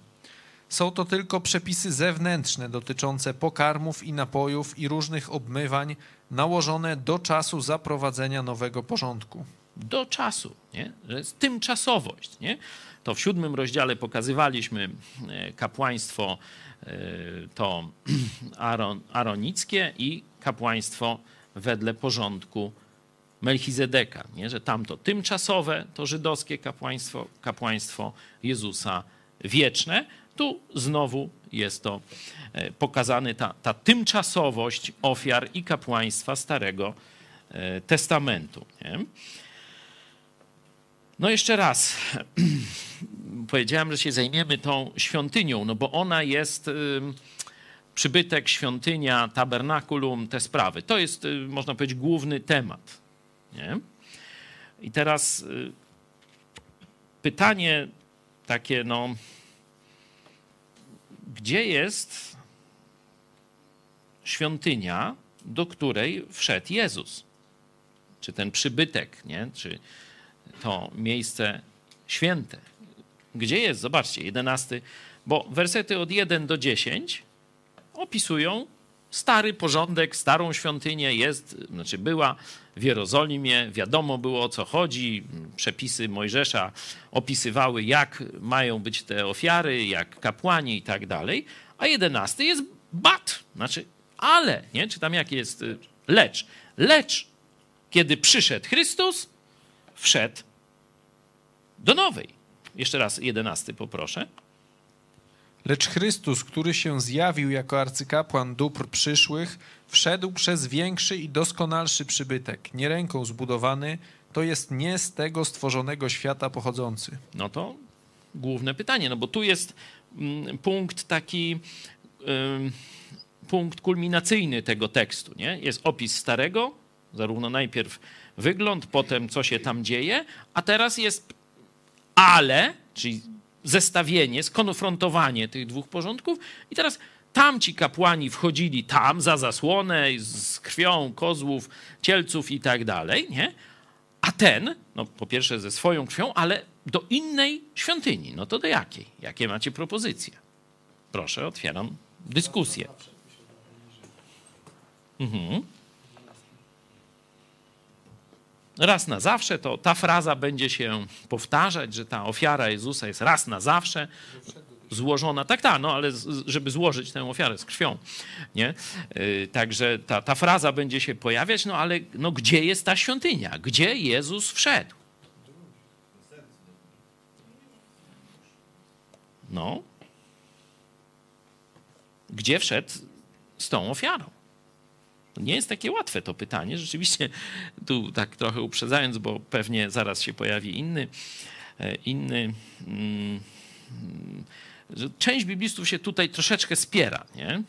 Są to tylko przepisy zewnętrzne dotyczące pokarmów i napojów i różnych obmywań nałożone do czasu zaprowadzenia nowego porządku. Do czasu, nie? że jest tymczasowość. Nie? To w siódmym rozdziale pokazywaliśmy e, kapłaństwo e, to (clears throat) aronickie i kapłaństwo wedle porządku Melchizedeka, nie? że tamto tymczasowe to żydowskie kapłaństwo, kapłaństwo Jezusa wieczne. Tu znowu jest to e, pokazany ta, ta tymczasowość ofiar i kapłaństwa Starego Testamentu. Nie? No jeszcze raz, (clears throat) powiedziałem, że się zajmiemy tą świątynią, no bo ona jest przybytek, świątynia, tabernakulum, te sprawy. To jest, y, można powiedzieć, główny temat. Nie? I teraz y, pytanie takie, no, gdzie jest świątynia, do której wszedł Jezus? Czy ten przybytek, nie? Czy to miejsce święte. Gdzie jest? Zobaczcie, jedenasty, bo wersety od 1 do 10 opisują stary porządek, starą świątynię jest, znaczy była w Jerozolimie, wiadomo było o co chodzi, przepisy Mojżesza opisywały jak mają być te ofiary, jak kapłani i tak dalej, a jedenasty jest bat, znaczy ale, nie? Czy tam jak jest lecz. Lecz kiedy przyszedł Chrystus, wszedł do nowej. Jeszcze raz, jedenasty poproszę. Lecz Chrystus, który się zjawił jako arcykapłan dóbr przyszłych, wszedł przez większy i doskonalszy przybytek, nie ręką zbudowany, to jest nie z tego stworzonego świata pochodzący. No to główne pytanie, no bo tu jest mm, punkt taki, punkt kulminacyjny tego tekstu, nie? Jest opis starego, zarówno najpierw wygląd, potem co się tam dzieje, a teraz jest ale, czyli zestawienie, skonfrontowanie tych dwóch porządków i teraz tamci kapłani wchodzili tam za zasłonę z krwią kozłów, cielców i tak dalej, nie? A ten, no po pierwsze ze swoją krwią, ale do innej świątyni. No to do jakiej? Jakie macie propozycje? Proszę, otwieram dyskusję. Mhm. Raz na zawsze, to ta fraza będzie się powtarzać, że ta ofiara Jezusa jest raz na zawsze złożona. Tak, tak, no ale żeby złożyć tę ofiarę z krwią, nie? Yy, także ta, ta fraza będzie się pojawiać, no ale no, gdzie jest ta świątynia? Gdzie Jezus wszedł? No. Gdzie wszedł z tą ofiarą? Nie jest takie łatwe to pytanie. Rzeczywiście, tu tak trochę uprzedzając, bo pewnie zaraz się pojawi inny, e, inny. Mm, że część biblistów się tutaj troszeczkę spiera, nie?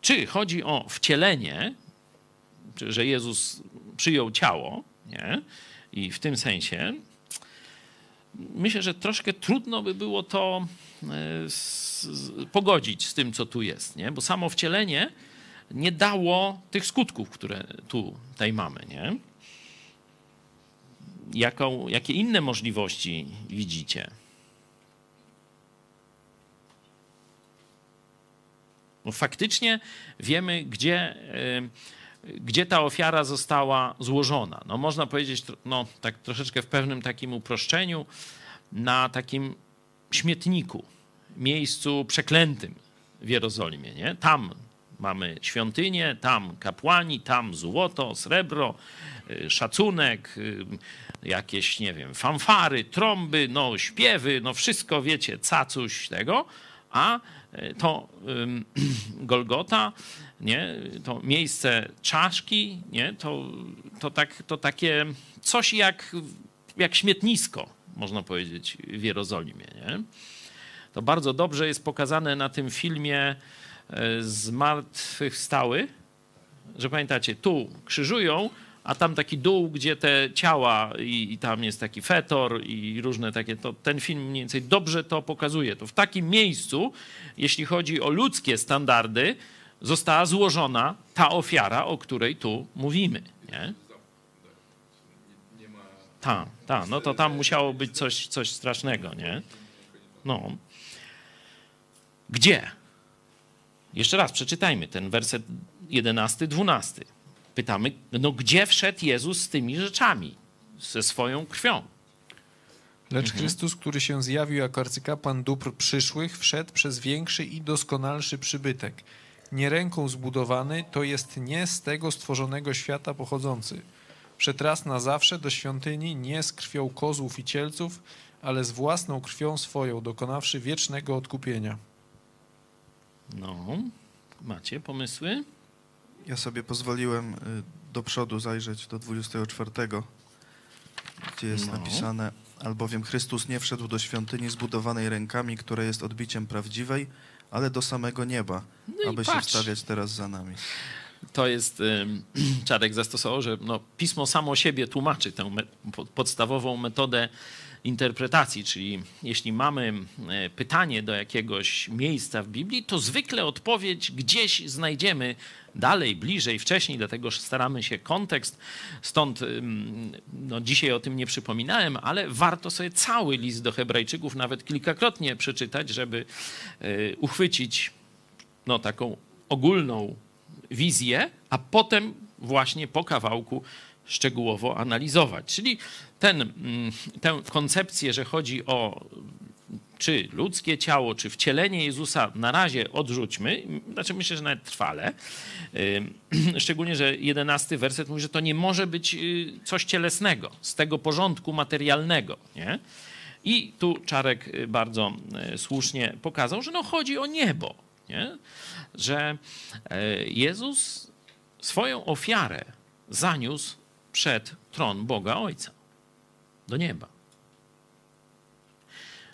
Czy chodzi o wcielenie, że Jezus przyjął ciało, nie? I w tym sensie myślę, że troszkę trudno by było to e, pogodzić z tym, co tu jest, nie? Bo samo wcielenie nie dało tych skutków, które tutaj mamy, nie? Jaką, jakie inne możliwości widzicie? No faktycznie wiemy, gdzie, gdzie ta ofiara została złożona. No można powiedzieć, no tak troszeczkę w pewnym takim uproszczeniu, na takim śmietniku, miejscu przeklętym w Jerozolimie. Nie? Tam mamy świątynię, tam kapłani, tam złoto, srebro, y, szacunek, y, jakieś, nie wiem, fanfary, trąby, no śpiewy, no wszystko, wiecie, cacuś tego, a y, to (clears throat) Golgota, nie, to miejsce czaszki, nie, to, to, tak, to takie coś jak, jak śmietnisko, można powiedzieć, w Jerozolimie, nie. To bardzo dobrze jest pokazane na tym filmie zmartwychwstały, że pamiętacie, tu krzyżują, a tam taki dół, gdzie te ciała i, i, tam jest taki fetor i różne takie, to ten film mniej więcej dobrze to pokazuje. To w takim miejscu, jeśli chodzi o ludzkie standardy, została złożona ta ofiara, o której tu mówimy. Nie? Tak, tak, no to tam musiało być coś, coś strasznego, nie? No. Gdzie? Jeszcze raz przeczytajmy ten werset 11, 12. Pytamy, no gdzie wszedł Jezus z tymi rzeczami, ze swoją krwią? Lecz mhm. Chrystus, który się zjawił jako arcykapłan dóbr przyszłych, wszedł przez większy i doskonalszy przybytek. Nie ręką zbudowany, to jest nie z tego stworzonego świata pochodzący. Wszedł raz na zawsze do świątyni nie z krwią kozłów i cielców, ale z własną krwią swoją, dokonawszy wiecznego odkupienia. No, macie pomysły? Ja sobie pozwoliłem y, do przodu zajrzeć do 24, gdzie jest no. napisane albowiem Chrystus nie wszedł do świątyni zbudowanej rękami, która jest odbiciem prawdziwej, ale do samego nieba, no aby się wstawiać teraz za nami. To jest, (clears throat) Czarek zastosował, że no, pismo samo siebie tłumaczy tę me podstawową metodę interpretacji, czyli jeśli mamy e, pytanie do jakiegoś miejsca w Biblii, to zwykle odpowiedź gdzieś znajdziemy dalej, bliżej, wcześniej, dlatego staramy się kontekst, stąd no, dzisiaj o tym nie przypominałem, ale warto sobie cały list do Hebrajczyków nawet kilkakrotnie przeczytać, żeby e, uchwycić no, taką ogólną wizję, a potem właśnie po kawałku szczegółowo analizować. Czyli ten, mm, tę koncepcję, że chodzi o czy ludzkie ciało, czy wcielenie Jezusa na razie odrzućmy, znaczy myślę, że nawet trwale. (clears throat) Szczególnie, że jedenasty werset mówi, że to nie może być y, coś cielesnego, z tego porządku materialnego. Nie? I tu Czarek y, bardzo y, słusznie pokazał, że no chodzi o niebo. Nie? Że e, Jezus swoją ofiarę zaniósł przed tron Boga Ojca, do nieba.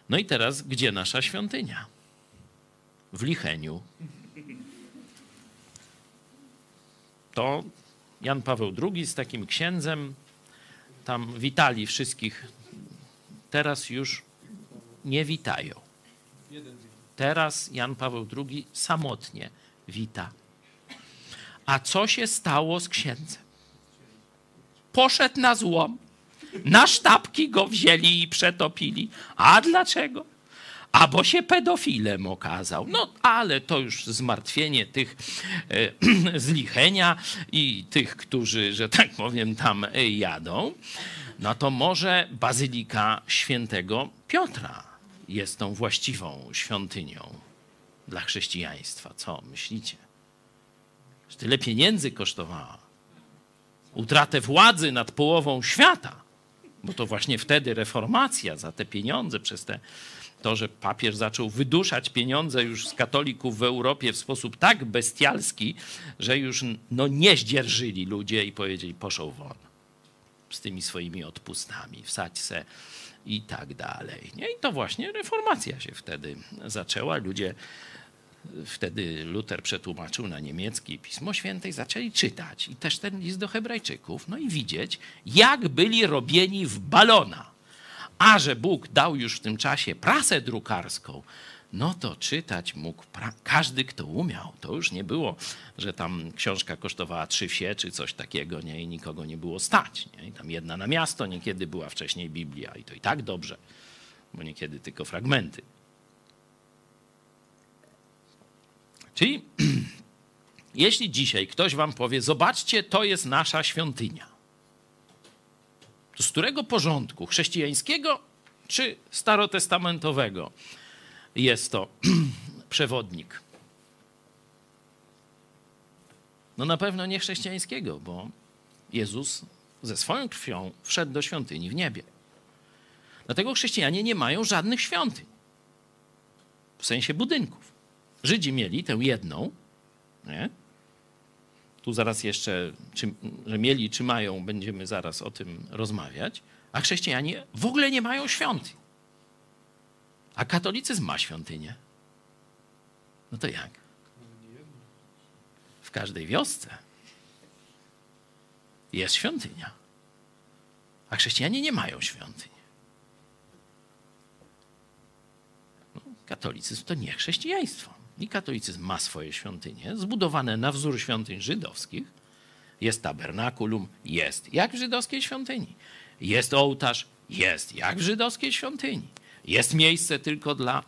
No i teraz, gdzie nasza świątynia? W Licheniu. To Jan Paweł II z takim księdzem tam witali wszystkich. Teraz już nie witają. Teraz Jan Paweł II samotnie wita. A co się stało z księdzem? Poszedł na złom. Na sztabki go wzięli i przetopili. A dlaczego? A bo się pedofilem okazał. No, ale to już zmartwienie tych e, (clears throat) i tych, którzy, że tak powiem, tam e, jadą. No to może Bazylika Świętego Piotra jest tą właściwą świątynią dla chrześcijaństwa. Co myślicie? Tyle pieniędzy kosztowała. Utratę władzy nad połową świata bo to właśnie wtedy reformacja za te pieniądze, przez te, to, że papież zaczął wyduszać pieniądze już z katolików w Europie w sposób tak bestialski, że już no, nie zdzierżyli ludzie i powiedzieli, poszł won z tymi swoimi odpustami, wsadź se i tak dalej. Nie? I to właśnie reformacja się wtedy zaczęła. Ludzie wtedy Luter przetłumaczył na niemiecki Pismo Święte i zaczęli czytać. I też ten list do Hebrajczyków. No i widzieć, jak byli robieni w balona. A że Bóg dał już w tym czasie prasę drukarską, no to czytać mógł każdy, kto umiał. To już nie było, że tam książka kosztowała trzy wsie czy coś takiego, nie? I nikogo nie było stać. Nie? I tam jedna na miasto, niekiedy była wcześniej Biblia i to i tak dobrze, bo niekiedy tylko fragmenty. Czyli (clears throat) jeśli dzisiaj ktoś wam powie, zobaczcie, to jest nasza świątynia, to z którego porządku? Chrześcijańskiego czy starotestamentowego jest to (clears throat) przewodnik? No na pewno nie chrześcijańskiego, bo Jezus ze swoją krwią wszedł do świątyni w niebie. Dlatego chrześcijanie nie mają żadnych świątyń w sensie budynków. Żydzi mieli tę jedną, nie? Tu zaraz jeszcze, czy, że mieli, czy mają, będziemy zaraz o tym rozmawiać. A chrześcijanie w ogóle nie mają świątyń. A katolicyzm ma świątynię. No to jak? W każdej wiosce jest świątynia. A chrześcijanie nie mają świątyń. No, katolicyzm to nie chrześcijaństwo. I katolicyzm ma swoje świątynie, zbudowane na wzór świątyń żydowskich. Jest tabernakulum, jest jak w żydowskiej świątyni. Jest ołtarz, jest jak w żydowskiej świątyni. Jest miejsce tylko dla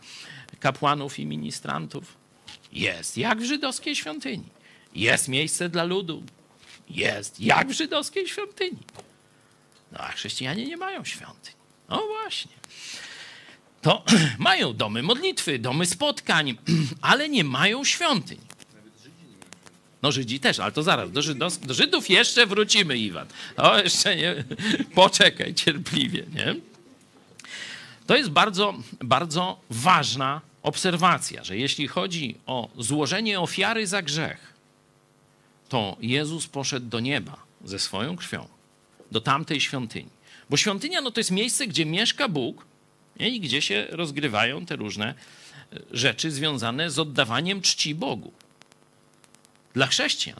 kapłanów i ministrantów. Jest jak w żydowskiej świątyni. Jest miejsce dla ludu. Jest jak w żydowskiej świątyni. No a chrześcijanie nie mają świątyń. No właśnie to (clears throat) mają domy modlitwy, domy spotkań, (clears throat) ale nie mają świątyń. No Żydzi też, ale to zaraz, do, do Żydów jeszcze wrócimy, Iwan. O, jeszcze nie, (laughs) poczekaj cierpliwie, nie? To jest bardzo, bardzo ważna obserwacja, że jeśli chodzi o złożenie ofiary za grzech, to Jezus poszedł do nieba ze swoją krwią, do tamtej świątyni. Bo świątynia no to jest miejsce, gdzie mieszka Bóg, i gdzie się rozgrywają te różne e, rzeczy związane z oddawaniem czci Bogu. Dla chrześcijan,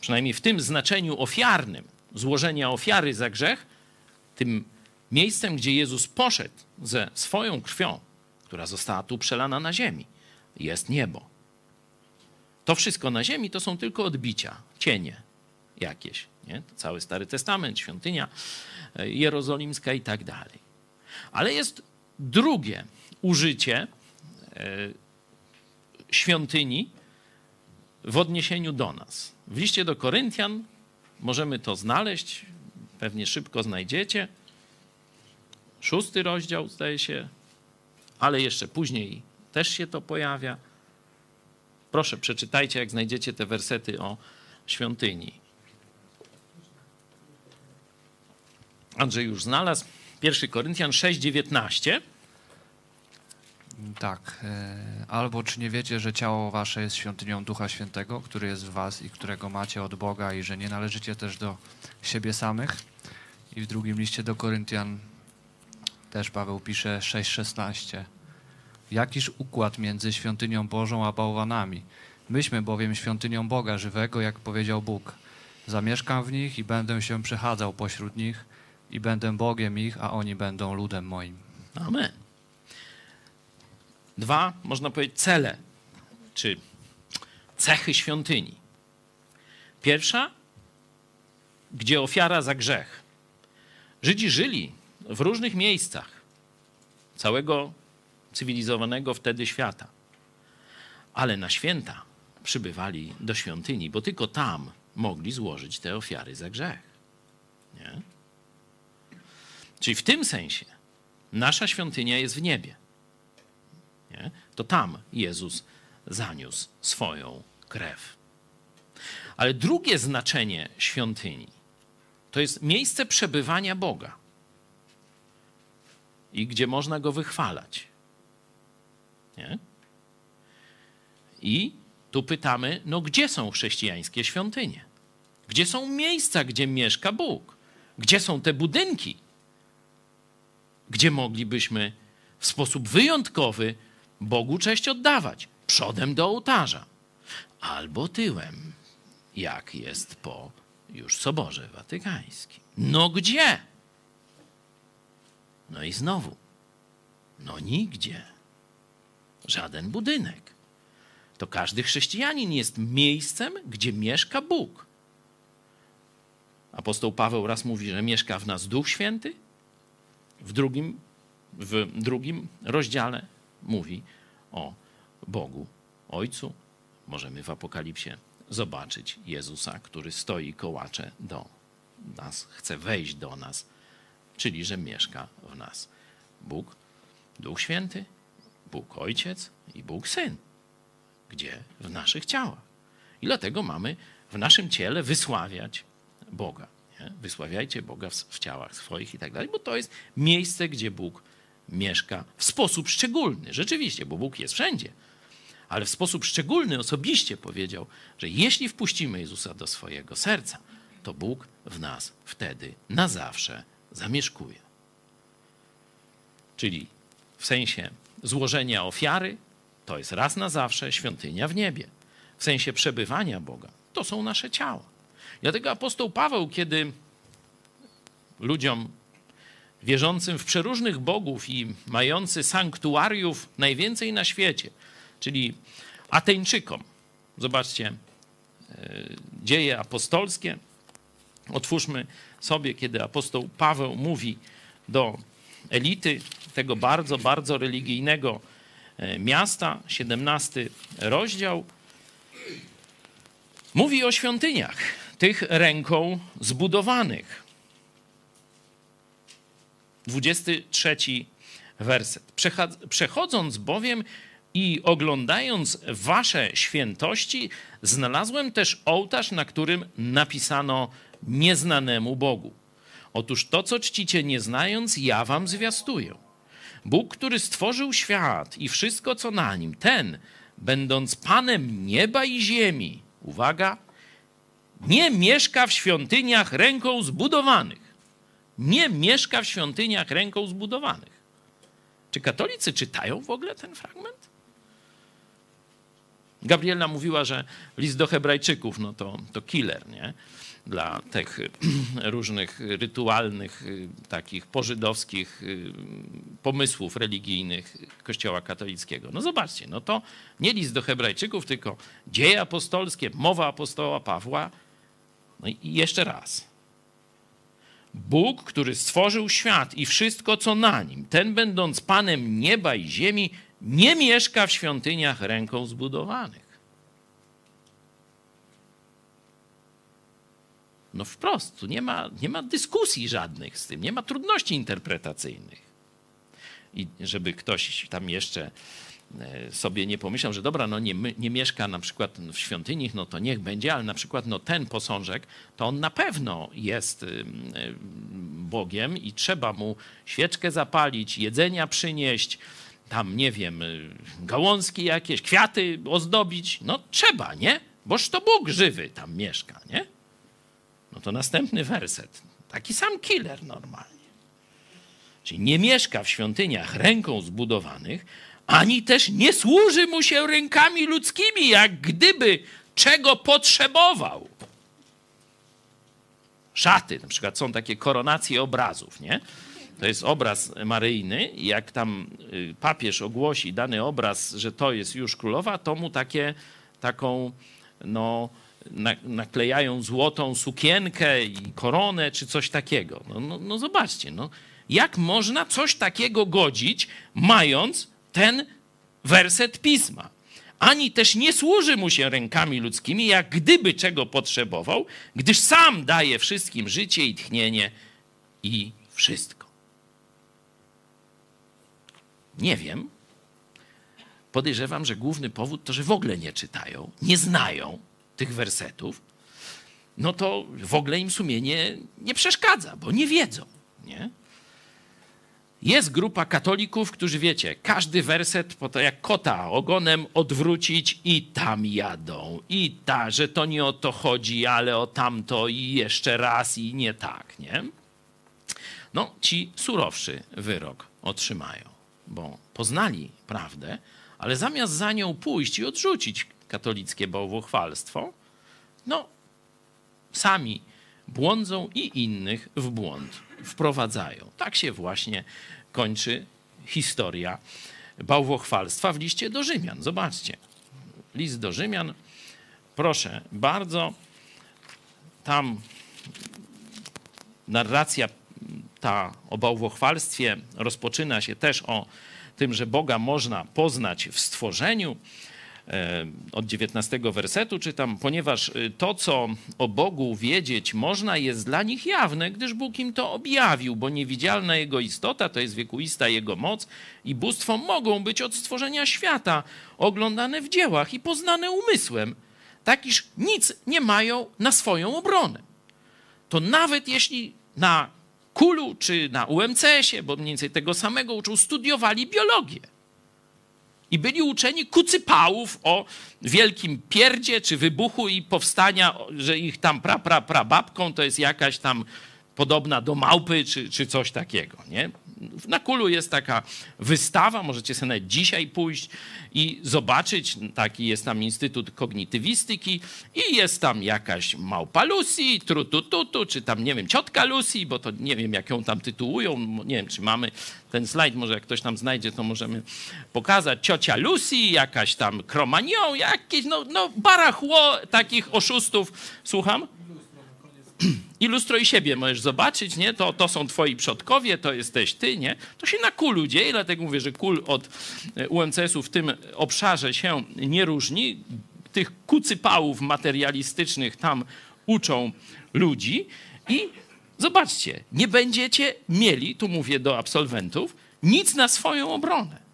przynajmniej w tym znaczeniu ofiarnym, złożenia ofiary za grzech, tym miejscem, gdzie Jezus poszedł ze swoją krwią, która została tu przelana na ziemi, jest niebo. To wszystko na ziemi to są tylko odbicia, cienie jakieś. Nie? To cały Stary Testament, świątynia e, jerozolimska i tak dalej. Ale jest drugie użycie e, świątyni w odniesieniu do nas. W liście do Koryntian możemy to znaleźć, pewnie szybko znajdziecie. Szósty rozdział, zdaje się, ale jeszcze później też się to pojawia. Proszę, przeczytajcie, jak znajdziecie te wersety o świątyni. Andrzej już znalazł. 1 Koryntian 6:19. Tak. e, Albo czy nie wiecie, że ciało wasze jest świątynią Ducha Świętego, który jest w was i którego macie od Boga i że nie należycie też do siebie samych? I w drugim liście do Koryntian też Paweł pisze 6,16. Jakiż układ między świątynią Bożą a bałwanami? Myśmy bowiem świątynią Boga żywego, jak powiedział Bóg. Zamieszkam w nich i będę się przechadzał pośród nich i będę Bogiem ich, a oni będą ludem moim. Amen. Dwa, można powiedzieć, cele, czy cechy świątyni. Pierwsza, gdzie ofiara za grzech. Żydzi żyli w różnych miejscach całego cywilizowanego wtedy świata, ale na święta przybywali do świątyni, bo tylko tam mogli złożyć te ofiary za grzech. Nie? Czyli w tym sensie nasza świątynia jest w niebie. Nie? To tam Jezus zaniósł swoją krew. Ale drugie znaczenie świątyni to jest miejsce przebywania Boga i gdzie można go wychwalać. Nie? I tu pytamy, no gdzie są chrześcijańskie świątynie? Gdzie są miejsca, gdzie mieszka Bóg? Gdzie są te budynki, gdzie moglibyśmy w sposób wyjątkowy Bogu cześć oddawać? Przodem do ołtarza albo tyłem, jak jest po już Soborze Watykańskim. No gdzie? No i znowu, no nigdzie. Żaden budynek. To każdy chrześcijanin jest miejscem, gdzie mieszka Bóg. Apostoł Paweł raz mówi, że mieszka w nas Duch Święty. W drugim, w drugim rozdziale mówi o Bogu Ojcu. Możemy w Apokalipsie zobaczyć Jezusa, który stoi kołacze do nas, chce wejść do nas, czyli że mieszka w nas Bóg, Duch Święty, Bóg Ojciec i Bóg Syn. Gdzie? W naszych ciałach. I dlatego mamy w naszym ciele wysławiać Boga. Wysławiajcie Boga w, w ciałach swoich i tak dalej, bo to jest miejsce, gdzie Bóg mieszka w sposób szczególny. Rzeczywiście, bo Bóg jest wszędzie. Ale w sposób szczególny, osobiście powiedział, że jeśli wpuścimy Jezusa do swojego serca, to Bóg w nas wtedy na zawsze zamieszkuje. Czyli w sensie złożenia ofiary, to jest raz na zawsze świątynia w niebie. W sensie przebywania Boga, to są nasze ciała. Dlatego apostoł Paweł, kiedy ludziom wierzącym w przeróżnych bogów i mający sanktuariów najwięcej na świecie, czyli Ateńczykom, zobaczcie, dzieje apostolskie, otwórzmy sobie, kiedy apostoł Paweł mówi do elity tego bardzo, bardzo religijnego miasta, 17 rozdział, mówi o świątyniach, tych ręką zbudowanych. 23 werset. Przechodząc bowiem i oglądając wasze świętości, znalazłem też ołtarz, na którym napisano nieznanemu Bogu. Otóż to, co czcicie nie znając, ja wam zwiastuję. Bóg, który stworzył świat i wszystko, co na nim, ten, będąc Panem nieba i ziemi, uwaga, nie mieszka w świątyniach ręką zbudowanych. Nie mieszka w świątyniach ręką zbudowanych. Czy katolicy czytają w ogóle ten fragment? Gabriela mówiła, że list do Hebrajczyków no to, to killer, nie? Dla tych (clears throat) różnych rytualnych, takich pożydowskich pomysłów religijnych Kościoła katolickiego. No zobaczcie, no to nie list do Hebrajczyków, tylko dzieje apostolskie, mowa apostoła Pawła. No i jeszcze raz. Bóg, który stworzył świat i wszystko, co na nim, ten będąc Panem nieba i ziemi, nie mieszka w świątyniach ręką zbudowanych. No wprost, tu nie ma, nie ma dyskusji żadnych z tym, nie ma trudności interpretacyjnych. I żeby ktoś tam jeszcze sobie nie pomyślał, że dobra, no nie, nie mieszka na przykład w świątyni, no to niech będzie, ale na przykład no ten posążek, to on na pewno jest Bogiem i trzeba mu świeczkę zapalić, jedzenia przynieść, tam nie wiem, y, gałązki jakieś, kwiaty ozdobić. No trzeba, nie? Boż to Bóg żywy tam mieszka, nie? No to następny werset. Taki sam killer normalnie. Czyli nie mieszka w świątyniach ręką zbudowanych, ani też nie służy mu się rękami ludzkimi, jak gdyby czego potrzebował. Szaty, na przykład są takie koronacje obrazów, nie? To jest obraz maryjny jak tam y, papież ogłosi dany obraz, że to jest już królowa, to mu takie, taką, no, naklejają złotą sukienkę i koronę, czy coś takiego. No, no, no zobaczcie, no, jak można coś takiego godzić, mając ten werset pisma? Ani też nie służy mu się rękami ludzkimi, jak gdyby czego potrzebował, gdyż sam daje wszystkim życie i tchnienie i wszystko. Nie wiem. Podejrzewam, że główny powód to, że w ogóle nie czytają, nie znają tych wersetów. No to w ogóle im sumienie nie przeszkadza, bo nie wiedzą. Nie? Jest grupa katolików, którzy wiecie, każdy werset po to jak kota ogonem odwrócić i tam jadą. I ta, że to nie o to chodzi, ale o tamto i jeszcze raz i nie tak, nie? No, ci surowszy wyrok otrzymają bo poznali prawdę, ale zamiast za nią pójść i odrzucić katolickie bałwochwalstwo, no sami błądzą i innych w błąd wprowadzają. Tak się właśnie kończy historia bałwochwalstwa w liście do Rzymian. Zobaczcie, list do Rzymian, proszę bardzo, tam narracja ta o bałwochwalstwie rozpoczyna się też o tym, że Boga można poznać w stworzeniu. E, od 19 wersetu czytam, ponieważ e, to, co o Bogu wiedzieć można, jest dla nich jawne, gdyż Bóg im to objawił, bo niewidzialna Jego istota, to jest wiekuista Jego moc i bóstwo mogą być od stworzenia świata, oglądane w dziełach i poznane umysłem, tak iż nic nie mają na swoją obronę. To nawet jeśli na Kulu czy na UMCS-ie, bo mniej więcej tego samego uczył, studiowali biologię. I byli uczeni kucypałów o wielkim pierdzie czy wybuchu i powstania, że ich tam pra, pra, pra babką to jest jakaś tam podobna do małpy czy, czy coś takiego. Nie? Na Kulu jest taka wystawa, możecie sobie nawet dzisiaj pójść i zobaczyć. Taki jest tam Instytut Kognitywistyki i jest tam jakaś małpa Lucy, trutututu, czy tam, nie wiem, ciotka Lucy, bo to nie wiem, jak ją tam tytułują. Nie wiem, czy mamy ten slajd, może jak ktoś tam znajdzie, to możemy pokazać. Ciocia Lucy, jakaś tam Kromanią, jakieś, no, no barachło takich oszustów. Słucham? I lustro i siebie możesz zobaczyć, nie? To, to są twoi przodkowie, to jesteś ty, nie? To się na kulu dzieje, dlatego mówię, że kul od e, UMCS-u w tym obszarze się nie różni. Tych kucypałów materialistycznych tam uczą ludzi i zobaczcie, nie będziecie mieli, tu mówię do absolwentów, nic na swoją obronę.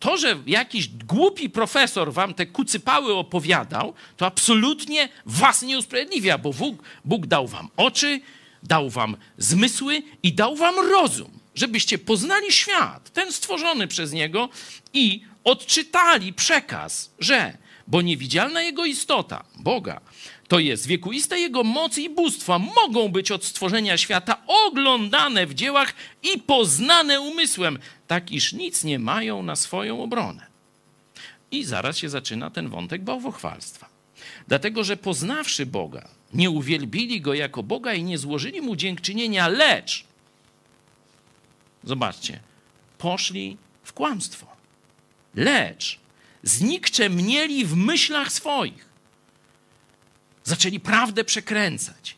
To, że jakiś głupi profesor wam te kucypały opowiadał, to absolutnie was nie usprawiedliwia, bo Bóg, Bóg dał wam oczy, dał wam zmysły i dał wam rozum, żebyście poznali świat, ten stworzony przez Niego i odczytali przekaz, że, bo niewidzialna Jego istota, Boga, to jest wiekuista Jego mocy i bóstwa mogą być od stworzenia świata oglądane w dziełach i poznane umysłem, tak iż nic nie mają na swoją obronę. I zaraz się zaczyna ten wątek bałwochwalstwa. Dlatego, że poznawszy Boga, nie uwielbili Go jako Boga i nie złożyli Mu dziękczynienia, lecz, zobaczcie, poszli w kłamstwo. Lecz znikczemnieli w myślach swoich. Zaczęli prawdę przekręcać.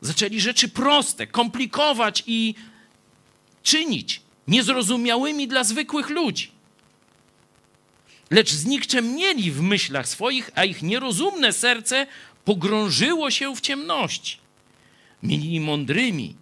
Zaczęli rzeczy proste, komplikować i czynić niezrozumiałymi dla zwykłych ludzi. Lecz znikczemnieli w myślach swoich, a ich nierozumne serce pogrążyło się w ciemności. Mieli mądrymi,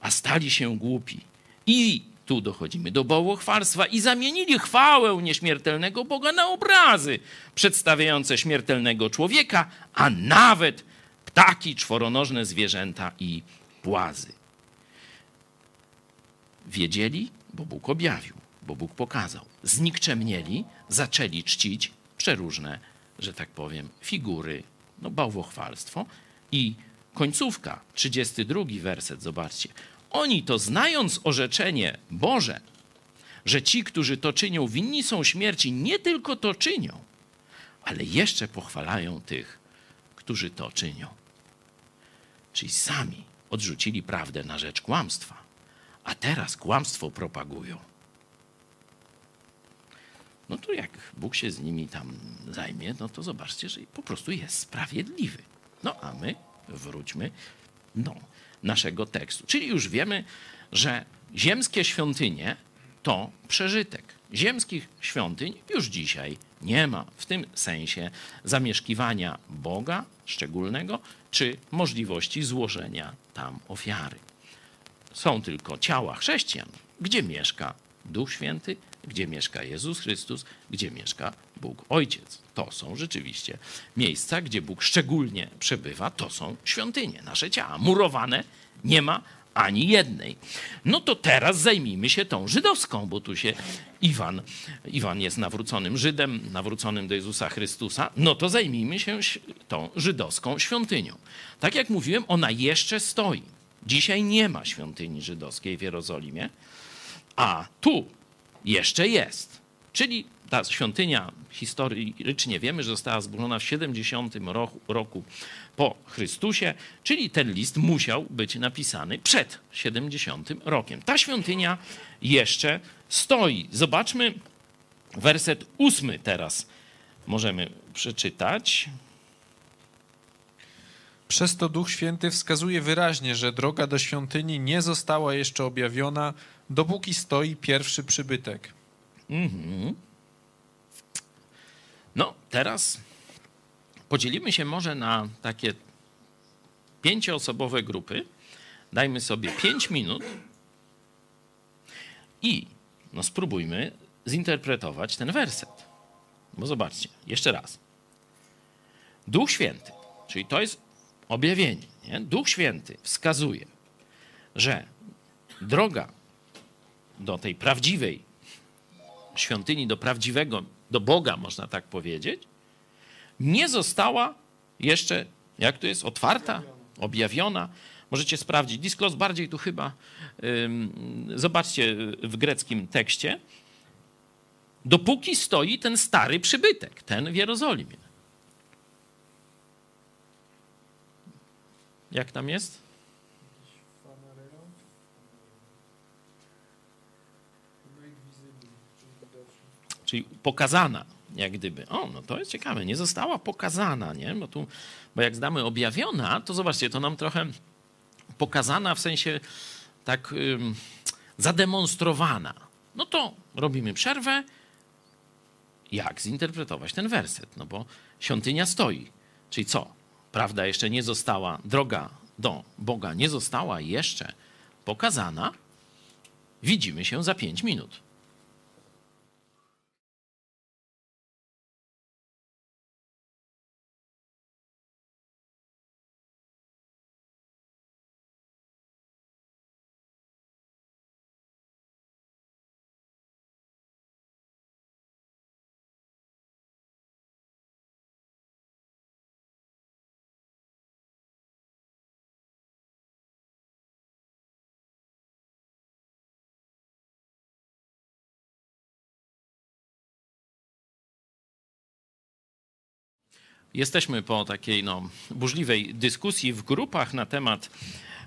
a stali się głupi. I tu dochodzimy do bałwochwalstwa i zamienili chwałę nieśmiertelnego Boga na obrazy przedstawiające śmiertelnego człowieka, a nawet ptaki, czworonożne zwierzęta i płazy. Wiedzieli, bo Bóg objawił, bo Bóg pokazał. Znikczemnieli, zaczęli czcić przeróżne, że tak powiem, figury, no bałwochwalstwo i końcówka, 32 werset, zobaczcie. Oni to znając orzeczenie Boże, że ci, którzy to czynią, winni są śmierci, nie tylko to czynią, ale jeszcze pochwalają tych, którzy to czynią. Czyli sami odrzucili prawdę na rzecz kłamstwa, a teraz kłamstwo propagują. No to jak Bóg się z nimi tam zajmie, no to zobaczcie, że po prostu jest sprawiedliwy. No a my wróćmy do naszego tekstu. Czyli już wiemy, że ziemskie świątynie to przeżytek. Ziemskich świątyń już dzisiaj nie ma w tym sensie zamieszkiwania Boga szczególnego czy możliwości złożenia tam ofiary. Są tylko ciała chrześcijan, gdzie mieszka Duch Święty, gdzie mieszka Jezus Chrystus, gdzie mieszka Bóg Ojciec. To są rzeczywiście miejsca, gdzie Bóg szczególnie przebywa, to są świątynie, nasze ciała. Murowane nie ma ani jednej. No to teraz zajmijmy się tą żydowską, bo tu się Iwan, Iwan jest nawróconym Żydem, nawróconym do Jezusa Chrystusa. No to zajmijmy się tą żydowską świątynią. Tak jak mówiłem, ona jeszcze stoi. Dzisiaj nie ma świątyni żydowskiej w Jerozolimie, a tu jeszcze jest. Czyli ta świątynia historycznie wiemy, że została zburzona w 70 roku, roku po Chrystusie, czyli ten list musiał być napisany przed 70 rokiem. Ta świątynia jeszcze stoi. Zobaczmy werset ósmy teraz możemy przeczytać. Przez to Duch Święty wskazuje wyraźnie, że droga do świątyni nie została jeszcze objawiona, dopóki stoi pierwszy przybytek. Mhm. No, teraz podzielimy się może na takie pięcioosobowe grupy. Dajmy sobie pięć minut i no, spróbujmy zinterpretować ten werset. Bo zobaczcie, jeszcze raz. Duch Święty, czyli to jest objawienie. Nie? Duch Święty wskazuje, że droga do tej prawdziwej świątyni, do prawdziwego, do Boga, można tak powiedzieć, nie została jeszcze, jak to jest, otwarta, objawiona. Możecie sprawdzić. Disklos bardziej tu chyba, zobaczcie w greckim tekście, dopóki stoi ten stary przybytek, ten w Jerozolimie. Jak tam jest? Czyli pokazana, jak gdyby. O, no to jest ciekawe, nie została pokazana, nie? Bo tu, bo jak zdamy objawiona, to zobaczcie, to nam trochę pokazana w sensie tak ym, zademonstrowana. No to robimy przerwę. Jak zinterpretować ten werset? No bo świątynia stoi. Czyli co? Prawda jeszcze nie została, droga do Boga nie została jeszcze pokazana. Widzimy się za pięć minut. Jesteśmy po takiej no, burzliwej dyskusji w grupach na temat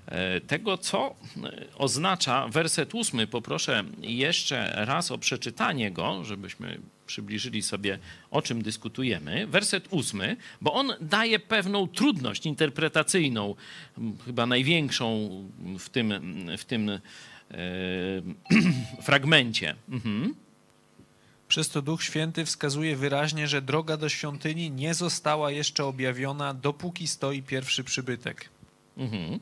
e, tego, co e, oznacza werset ósmy. Poproszę jeszcze raz o przeczytanie go, żebyśmy przybliżyli sobie, o czym dyskutujemy. Werset ósmy, bo on daje pewną trudność interpretacyjną, chyba największą w tym, w tym e, (clears throat) fragmencie. Mhm. Przez to Duch Święty wskazuje wyraźnie, że droga do świątyni nie została jeszcze objawiona, dopóki stoi pierwszy przybytek. Mhm.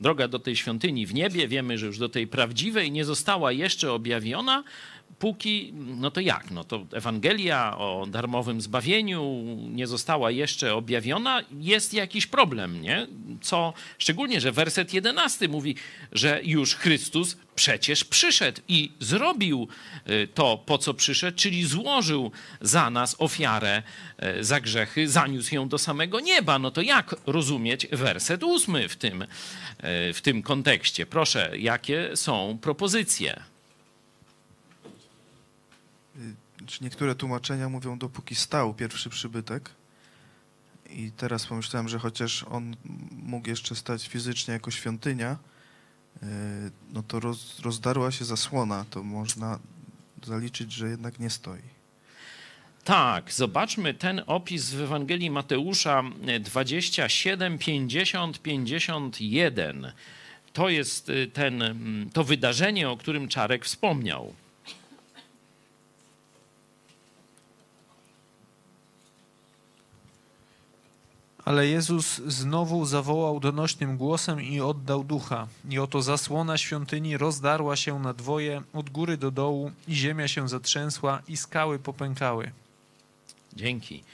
droga do tej świątyni w niebie, wiemy, że już do tej prawdziwej nie została jeszcze objawiona, póki, no to jak? No to Ewangelia o darmowym zbawieniu nie została jeszcze objawiona, jest jakiś problem, nie? Co, szczególnie, że werset 11 mówi, że już Chrystus przecież przyszedł i zrobił y, to, po co przyszedł, czyli złożył za nas ofiarę y, za grzechy, zaniósł ją do samego nieba. No to jak rozumieć werset ósmy w tym, y, w tym kontekście? Proszę, jakie są propozycje? Czy niektóre tłumaczenia mówią, dopóki stał pierwszy przybytek. I teraz pomyślałem, że chociaż on mógł jeszcze stać fizycznie jako świątynia, yy, no to roz, rozdarła się zasłona, to można zaliczyć, że jednak nie stoi. Tak, zobaczmy ten opis w Ewangelii Mateusza 27, 50, 51. To jest y, ten, mm, to wydarzenie, o którym Czarek wspomniał. Ale Jezus znowu zawołał donośnym głosem i oddał ducha. I oto zasłona świątyni rozdarła się na dwoje od góry do dołu, i ziemia się zatrzęsła, i skały popękały. Dzięki.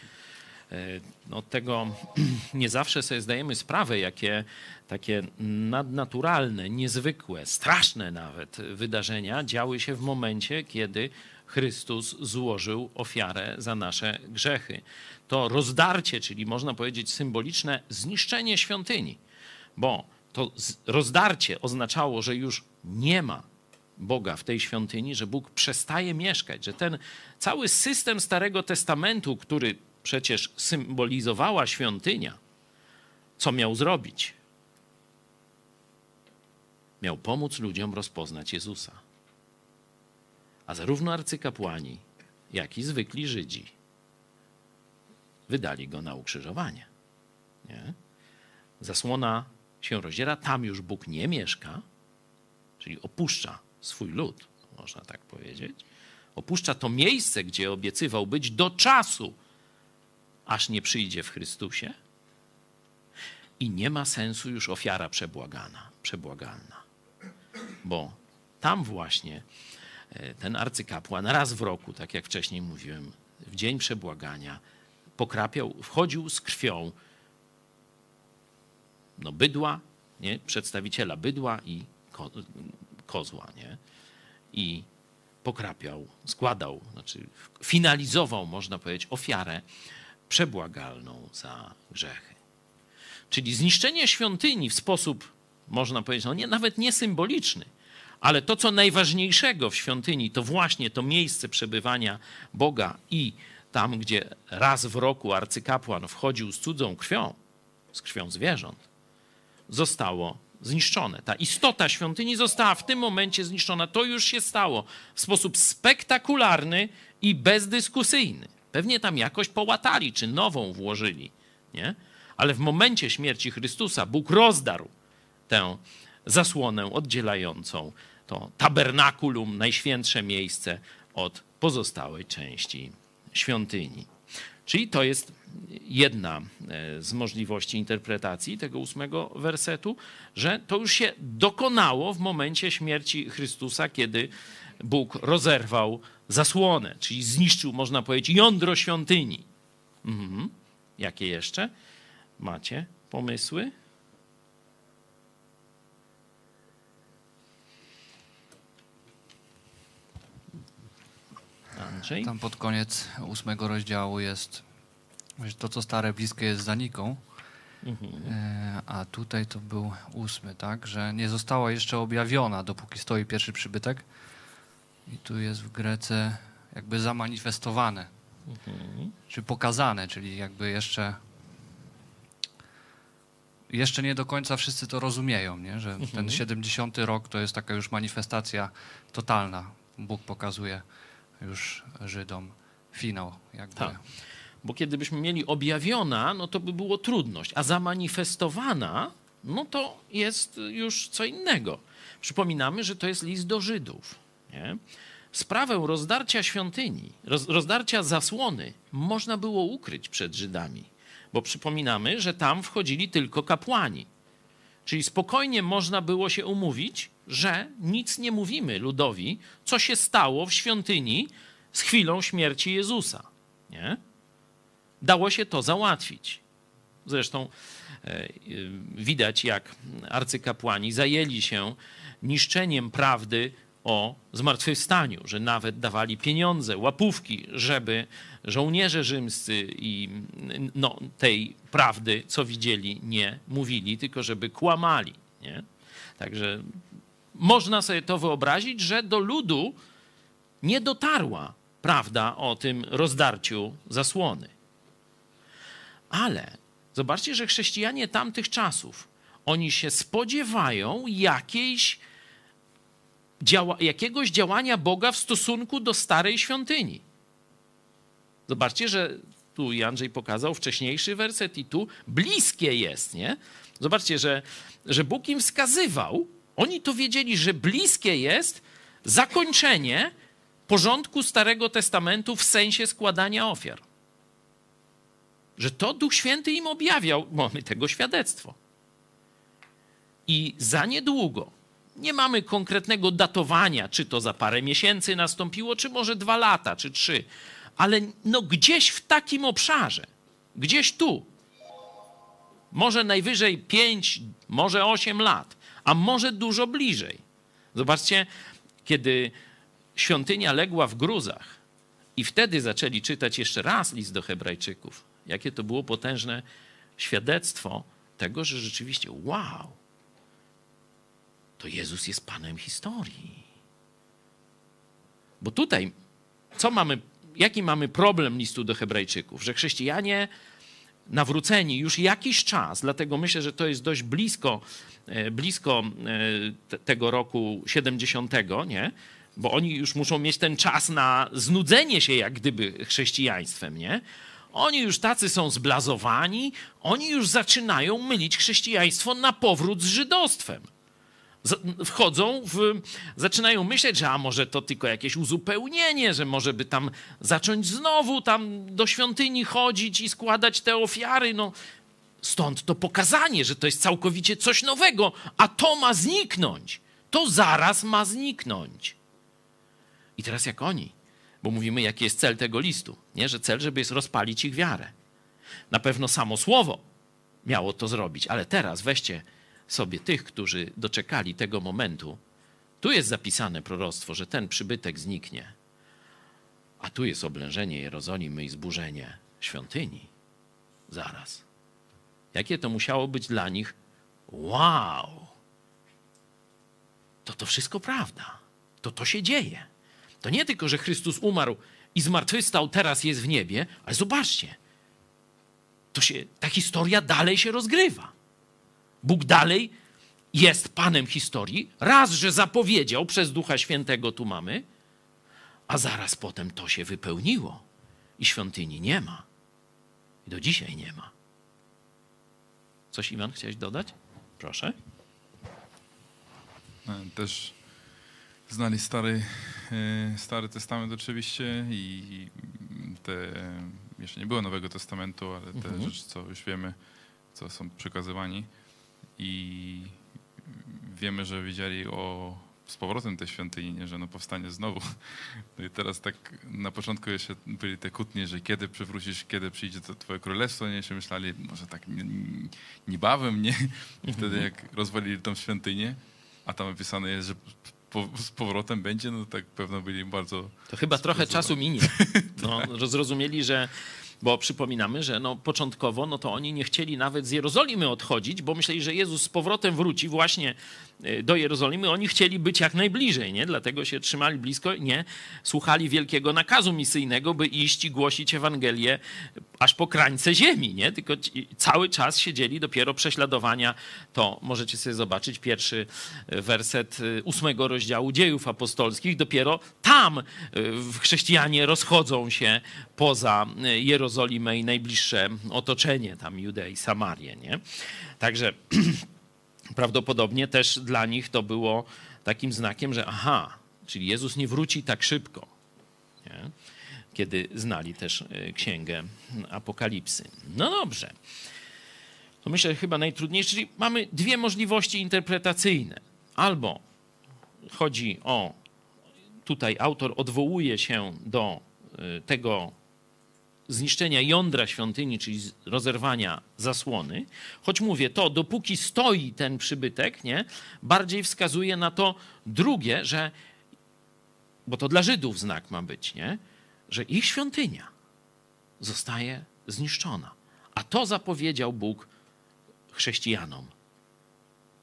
No, tego (clears throat) nie zawsze sobie zdajemy sprawę, jakie takie nadnaturalne, niezwykłe, straszne nawet wydarzenia działy się w momencie, kiedy Chrystus złożył ofiarę za nasze grzechy. To rozdarcie, czyli można powiedzieć symboliczne zniszczenie świątyni, bo to rozdarcie oznaczało, że już nie ma Boga w tej świątyni, że Bóg przestaje mieszkać, że ten cały system Starego Testamentu, który przecież symbolizowała świątynia, co miał zrobić? Miał pomóc ludziom rozpoznać Jezusa. A zarówno arcykapłani, jak i zwykli Żydzi wydali go na ukrzyżowanie. Nie? Zasłona się rozdziera, tam już Bóg nie mieszka, czyli opuszcza swój lud, można tak powiedzieć. Opuszcza to miejsce, gdzie obiecywał być do czasu, aż nie przyjdzie w Chrystusie. I nie ma sensu już ofiara przebłagana, przebłagalna. Bo tam właśnie e, ten arcykapłan raz w roku, tak jak wcześniej mówiłem, w dzień przebłagania, pokrapiał, wchodził z krwią no, bydła, nie? przedstawiciela bydła i ko kozła. Nie? I pokrapiał, składał, znaczy finalizował, można powiedzieć, ofiarę przebłagalną za grzechy. Czyli zniszczenie świątyni w sposób, można powiedzieć, no nie, nawet nie symboliczny, ale to, co najważniejszego w świątyni, to właśnie to miejsce przebywania Boga i tam, gdzie raz w roku arcykapłan wchodził z cudzą krwią, z krwią zwierząt, zostało zniszczone. Ta istota świątyni została w tym momencie zniszczona. To już się stało w sposób spektakularny i bezdyskusyjny. Pewnie tam jakoś połatali, czy nową włożyli, nie? Ale w momencie śmierci Chrystusa Bóg rozdarł tę zasłonę oddzielającą to tabernakulum, najświętsze miejsce od pozostałej części świątyni. Czyli to jest jedna e, z możliwości interpretacji tego ósmego wersetu, że to już się dokonało w momencie śmierci Chrystusa, kiedy Bóg rozerwał zasłonę, czyli zniszczył, można powiedzieć, jądro świątyni. Mhm. Jakie jeszcze macie pomysły? Andrzej? Tam pod koniec ósmego rozdziału jest to, co stare, bliskie jest zaniką. Mhm. E, a tutaj to był ósmy, tak? Że nie została jeszcze objawiona, dopóki stoi pierwszy przybytek. I tu jest w Grece jakby zamanifestowane, mhm. czy pokazane, czyli jakby jeszcze jeszcze nie do końca wszyscy to rozumieją, nie? że mhm. ten 70 rok to jest taka już manifestacja totalna. Bóg pokazuje już Żydom finał. Jakby. Tak. Bo kiedybyśmy mieli objawiona, no to by było trudność, a zamanifestowana, no to jest już co innego. Przypominamy, że to jest list do Żydów. Nie? Sprawę rozdarcia świątyni, roz, rozdarcia zasłony można było ukryć przed Żydami, bo przypominamy, że tam wchodzili tylko kapłani. Czyli spokojnie można było się umówić, że nic nie mówimy ludowi, co się stało w świątyni z chwilą śmierci Jezusa. Nie? Dało się to załatwić. Zresztą e, widać, jak arcykapłani zajęli się niszczeniem prawdy o zmartwychwstaniu, że nawet dawali pieniądze, łapówki, żeby żołnierze rzymscy i no, tej prawdy, co widzieli, nie mówili, tylko żeby kłamali. Nie? Także można sobie to wyobrazić, że do ludu nie dotarła prawda o tym rozdarciu zasłony. Ale zobaczcie, że chrześcijanie tamtych czasów, oni się spodziewają jakiejś działa, jakiegoś działania Boga w stosunku do starej świątyni. Zobaczcie, że tu Andrzej pokazał wcześniejszy werset i tu bliskie jest, nie? Zobaczcie, że, że Bóg im wskazywał, oni to wiedzieli, że bliskie jest zakończenie porządku Starego Testamentu w sensie składania ofiar. Że to Duch Święty im objawiał, mamy tego świadectwo. I za niedługo, nie mamy konkretnego datowania, czy to za parę miesięcy nastąpiło, czy może dwa lata, czy trzy, ale no gdzieś w takim obszarze, gdzieś tu, może najwyżej pięć, może osiem lat, a może dużo bliżej. Zobaczcie, kiedy świątynia legła w gruzach i wtedy zaczęli czytać jeszcze raz list do Hebrajczyków, jakie to było potężne świadectwo tego, że rzeczywiście, wow, to Jezus jest Panem historii. Bo tutaj, co mamy, jaki mamy problem listu do Hebrajczyków? Że chrześcijanie nawróceni już jakiś czas, dlatego myślę, że to jest dość blisko, e, blisko e, tego roku 70, nie? Bo oni już muszą mieć ten czas na znudzenie się jak gdyby chrześcijaństwem, nie? Oni już tacy są zblazowani, oni już zaczynają mylić chrześcijaństwo na powrót z żydostwem wchodzą w, zaczynają myśleć, że a może to tylko jakieś uzupełnienie, że może by tam zacząć znowu tam do świątyni chodzić i składać te ofiary. No, stąd to pokazanie, że to jest całkowicie coś nowego, a to ma zniknąć. To zaraz ma zniknąć. I teraz jak oni, bo mówimy, jaki jest cel tego listu, nie? że cel, żeby jest rozpalić ich wiarę. Na pewno samo słowo miało to zrobić, ale teraz weźcie sobie tych, którzy doczekali tego momentu, tu jest zapisane proroctwo, że ten przybytek zniknie, a tu jest oblężenie Jerozolimy i zburzenie świątyni. Zaraz. Jakie to musiało być dla nich? Wow! To to wszystko prawda. To to się dzieje. To nie tylko, że Chrystus umarł i zmartwychwstał, teraz jest w niebie, ale zobaczcie, to się, ta historia dalej się rozgrywa. Bóg dalej jest Panem historii. Raz, że zapowiedział przez Ducha Świętego, tu mamy, a zaraz potem to się wypełniło i świątyni nie ma. I do dzisiaj nie ma. Coś, Iwan, chciałeś dodać? Proszę. E, też znali Stary, e, Stary Testament oczywiście i te, jeszcze nie było Nowego Testamentu, ale te mhm. rzeczy, co już wiemy, co są przekazywani i wiemy, że widzieli o, z powrotem tej świątyni, nie, że no powstanie znowu. (laughs) No i teraz tak na początku jeszcze byli te kłótnie, że kiedy przywrócisz, kiedy przyjdzie to twoje królestwo, nie, się myśleli, może tak niebawem, nie? I wtedy mhm. jak rozwalili tą świątynię, a tam napisane jest, że po, z powrotem będzie, no tak pewno byli bardzo... To chyba trochę czasu minie. (laughs) No, tak. Zrozumieli, że bo przypominamy, że no, początkowo no to oni nie chcieli nawet z Jerozolimy odchodzić, bo myśleli, że Jezus z powrotem wróci właśnie do Jerozolimy. Oni chcieli być jak najbliżej, nie? dlatego się trzymali blisko, nie słuchali wielkiego nakazu misyjnego, by iść i głosić Ewangelię aż po krańce ziemi, nie? tylko cały czas siedzieli dopiero prześladowania. To możecie sobie zobaczyć pierwszy e, werset e, ósmego rozdziału dziejów apostolskich. Dopiero tam chrześcijanie rozchodzą się poza Jerozolimę i najbliższe otoczenie, tam Judeę i Samarię. Nie? Także (clears throat) prawdopodobnie też dla nich to było takim znakiem, że aha, czyli Jezus nie wróci tak szybko. Nie? Kiedy znali też e, księgę Apokalipsy. No dobrze. no myślę, chyba najtrudniejszy, czyli mamy dwie możliwości interpretacyjne. Albo chodzi o, tutaj autor odwołuje się do y, tego zniszczenia jądra świątyni, czyli rozerwania zasłony. Choć mówię, to dopóki stoi ten przybytek, nie, bardziej wskazuje na to drugie, że, bo to dla Żydów znak ma być, nie, że ich świątynia zostaje zniszczona. A to zapowiedział Bóg chrześcijanom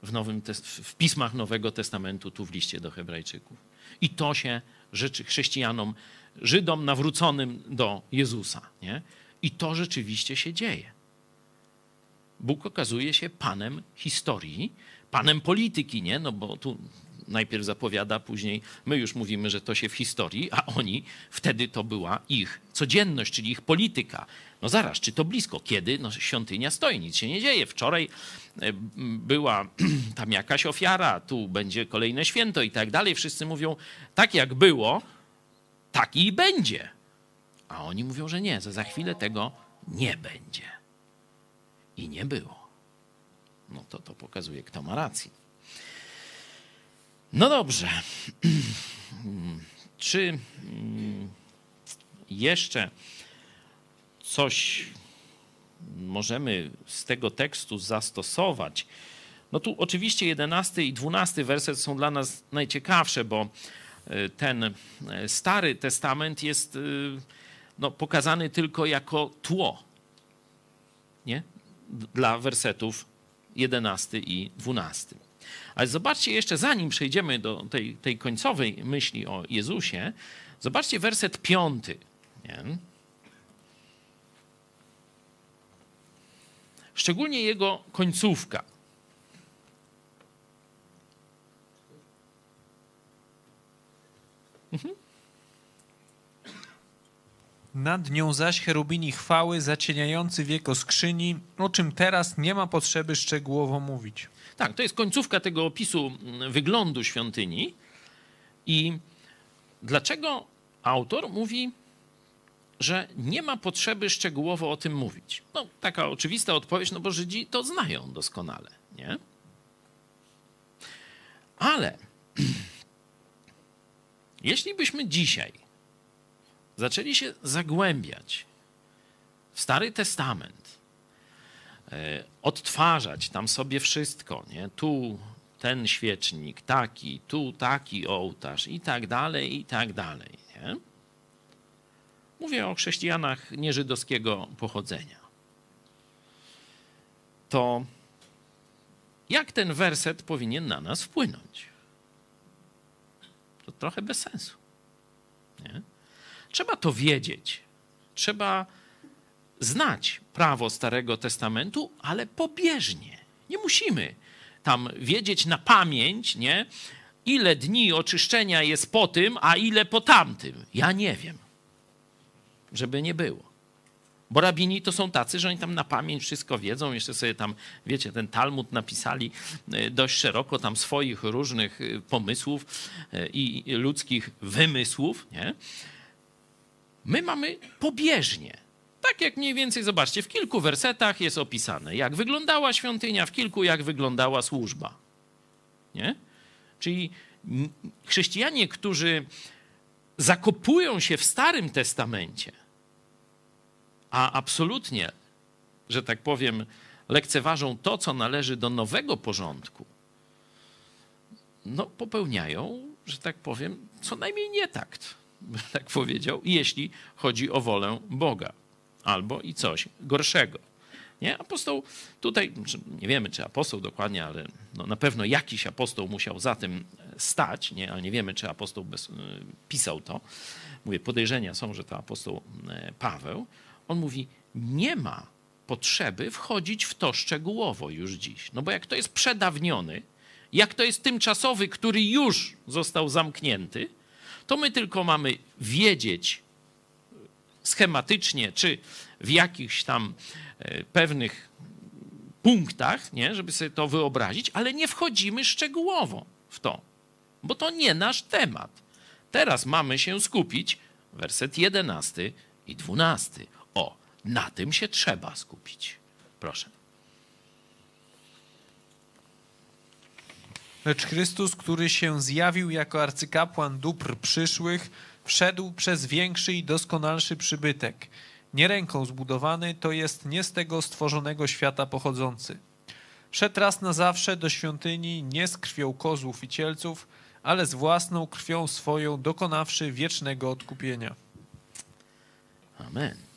w, Nowym, w pismach Nowego Testamentu, tu w liście do Hebrajczyków. I to się rzeczy chrześcijanom, Żydom nawróconym do Jezusa. Nie? I to rzeczywiście się dzieje. Bóg okazuje się panem historii, panem polityki, nie? No bo tu najpierw zapowiada, później my już mówimy, że to się w historii, a oni wtedy to była ich codzienność, czyli ich polityka. No zaraz, czy to blisko? Kiedy? No świątynia stoi, nic się nie dzieje. Wczoraj e, była (clears throat) tam jakaś ofiara, tu będzie kolejne święto i tak dalej. Wszyscy mówią, tak jak było, tak i będzie. A oni mówią, że nie, że za chwilę tego nie będzie. I nie było. No to to pokazuje, kto ma rację. No dobrze. (clears throat) Czy mm, jeszcze coś możemy z tego tekstu zastosować? No tu oczywiście 11 i 12 werset są dla nas najciekawsze, bo ten e, Stary Testament jest e, no, pokazany tylko jako tło nie? dla wersetów 11 i 12. Ale zobaczcie jeszcze, zanim przejdziemy do tej, tej końcowej myśli o Jezusie, zobaczcie werset piąty. Nie? Szczególnie jego końcówka. Mhm. Nad nią zaś cherubini chwały zacieniający wieko skrzyni, o czym teraz nie ma potrzeby szczegółowo mówić. Tak, to jest końcówka tego opisu mm, wyglądu świątyni. I dlaczego autor mówi, że nie ma potrzeby szczegółowo o tym mówić? No, taka oczywista odpowiedź, no bo Żydzi to znają doskonale, nie? Ale (clears throat) jeśli byśmy dzisiaj zaczęli się zagłębiać w Stary Testament, E, odtwarzać tam sobie wszystko, nie? Tu ten świecznik, taki, tu taki ołtarz i tak dalej, i tak dalej, nie? Mówię o chrześcijanach nieżydowskiego pochodzenia. To jak ten werset powinien na nas wpłynąć? To trochę bez sensu. Nie? Trzeba to wiedzieć. Trzeba znać prawo Starego Testamentu, ale pobieżnie. Nie musimy tam wiedzieć na pamięć, nie? Ile dni oczyszczenia jest po tym, a ile po tamtym. Ja nie wiem. Żeby nie było. Bo rabini to są tacy, że oni tam na pamięć wszystko wiedzą, jeszcze sobie tam, wiecie, ten Talmud napisali e, dość szeroko tam swoich różnych e, pomysłów e, i ludzkich wymysłów, nie? My mamy pobieżnie. Tak jak mniej więcej, zobaczcie, w kilku wersetach jest opisane, jak wyglądała świątynia, w kilku jak wyglądała służba. Nie? Czyli chrześcijanie, którzy zakopują się w Starym Testamencie, a absolutnie, że tak powiem, lekceważą to, co należy do nowego porządku, no popełniają, że tak powiem, co najmniej nie takt, (laughs) tak powiedział, jeśli chodzi o wolę Boga albo i coś gorszego. Nie? Apostoł tutaj, nie wiemy czy apostoł dokładnie, ale no na pewno jakiś apostoł musiał za tym stać, nie? ale nie wiemy czy apostoł bez, y, pisał to. Mówię, podejrzenia są, że to apostoł y, Paweł. On mówi, nie ma potrzeby wchodzić w to szczegółowo już dziś. No bo jak to jest przedawniony, jak to jest tymczasowy, który już został zamknięty, to my tylko mamy wiedzieć, schematycznie, czy w jakichś tam e, pewnych punktach, nie, żeby sobie to wyobrazić, ale nie wchodzimy szczegółowo w to, bo to nie nasz temat. Teraz mamy się skupić, werset 11 i 12. Na tym się trzeba skupić. Proszę. Lecz Chrystus, który się zjawił jako arcykapłan dóbr przyszłych, wszedł przez większy i doskonalszy przybytek. Nie ręką zbudowany, to jest nie z tego stworzonego świata pochodzący. Szedł raz na zawsze do świątyni nie z krwią kozłów i cielców, ale z własną krwią swoją dokonawszy wiecznego odkupienia. Amen.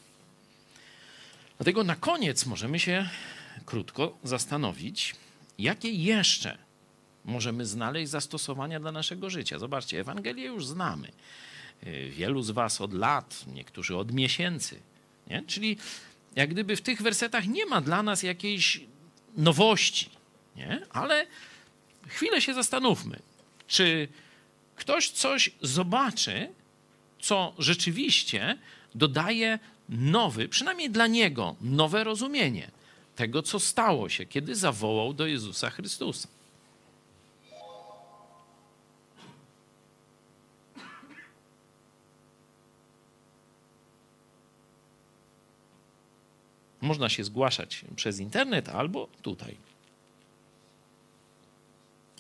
Dlatego na koniec możemy się krótko zastanowić, jakie jeszcze możemy znaleźć zastosowania dla naszego życia. Zobaczcie, Ewangelię już znamy. Y, Wielu z Was od lat, niektórzy od miesięcy. Nie? Czyli jak gdyby w tych wersetach nie ma dla nas jakiejś nowości, nie? ale chwilę się zastanówmy, czy ktoś coś zobaczy, co rzeczywiście dodaje nowy, przynajmniej dla niego, nowe rozumienie tego, co stało się, kiedy zawołał do Jezusa Chrystusa. Można się zgłaszać przez internet albo tutaj.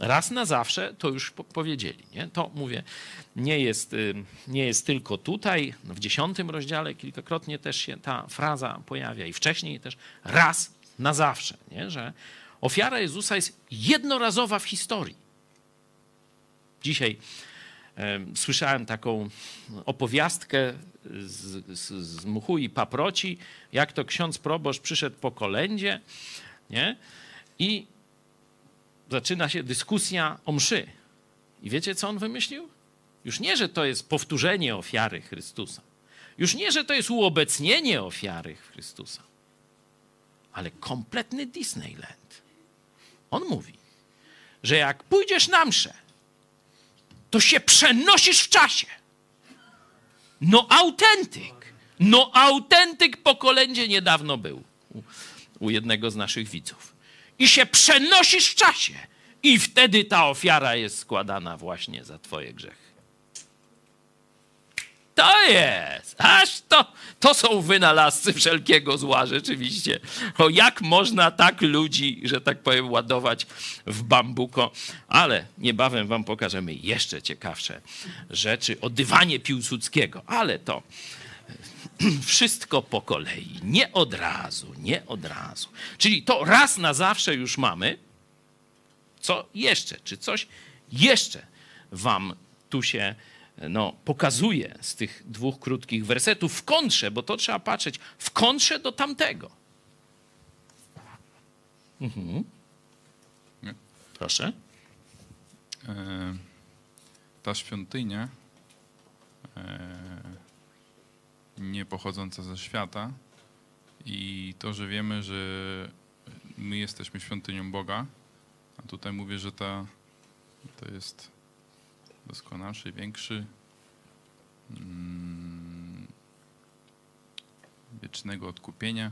Raz na zawsze to już powiedzieli. Nie? To mówię, nie jest, y, nie jest tylko tutaj, w dziesiątym rozdziale kilkakrotnie też się ta fraza pojawia i wcześniej też raz na zawsze, nie? że ofiara Jezusa jest jednorazowa w historii. Dzisiaj e, słyszałem taką opowiastkę z, z, z mchu i paproci, jak to ksiądz proboszcz przyszedł po kolędzie nie? i zaczyna się dyskusja o mszy. I wiecie, co on wymyślił? Już nie, że to jest powtórzenie ofiary Chrystusa. Już nie, że to jest uobecnienie ofiary Chrystusa. Ale kompletny Disneyland. On mówi, że jak pójdziesz na mszę, to się przenosisz w czasie. No autentyk. No autentyk po kolędzie niedawno był u, u jednego z naszych widzów i się przenosisz w czasie. I wtedy ta ofiara jest składana właśnie za Twoje grzechy. To jest, aż to, to są wynalazcy wszelkiego zła, rzeczywiście. O jak można tak ludzi, że tak powiem, ładować w bambuko. Ale niebawem wam pokażemy jeszcze ciekawsze rzeczy o dywanie Piłsudskiego. Ale to (clears throat) wszystko po kolei, nie od razu, nie od razu. Czyli to raz na zawsze już mamy. Co jeszcze? Czy coś jeszcze wam tu się no, pokazuje z tych dwóch krótkich wersetów w kontrze, bo to trzeba patrzeć w kontrze do tamtego. Mhm. Proszę. E, ta świątynia e, nie pochodząca ze świata i to, że wiemy, że my jesteśmy świątynią Boga, a tutaj mówię, że ta, to jest doskonalszy, większy, mm, wiecznego odkupienia.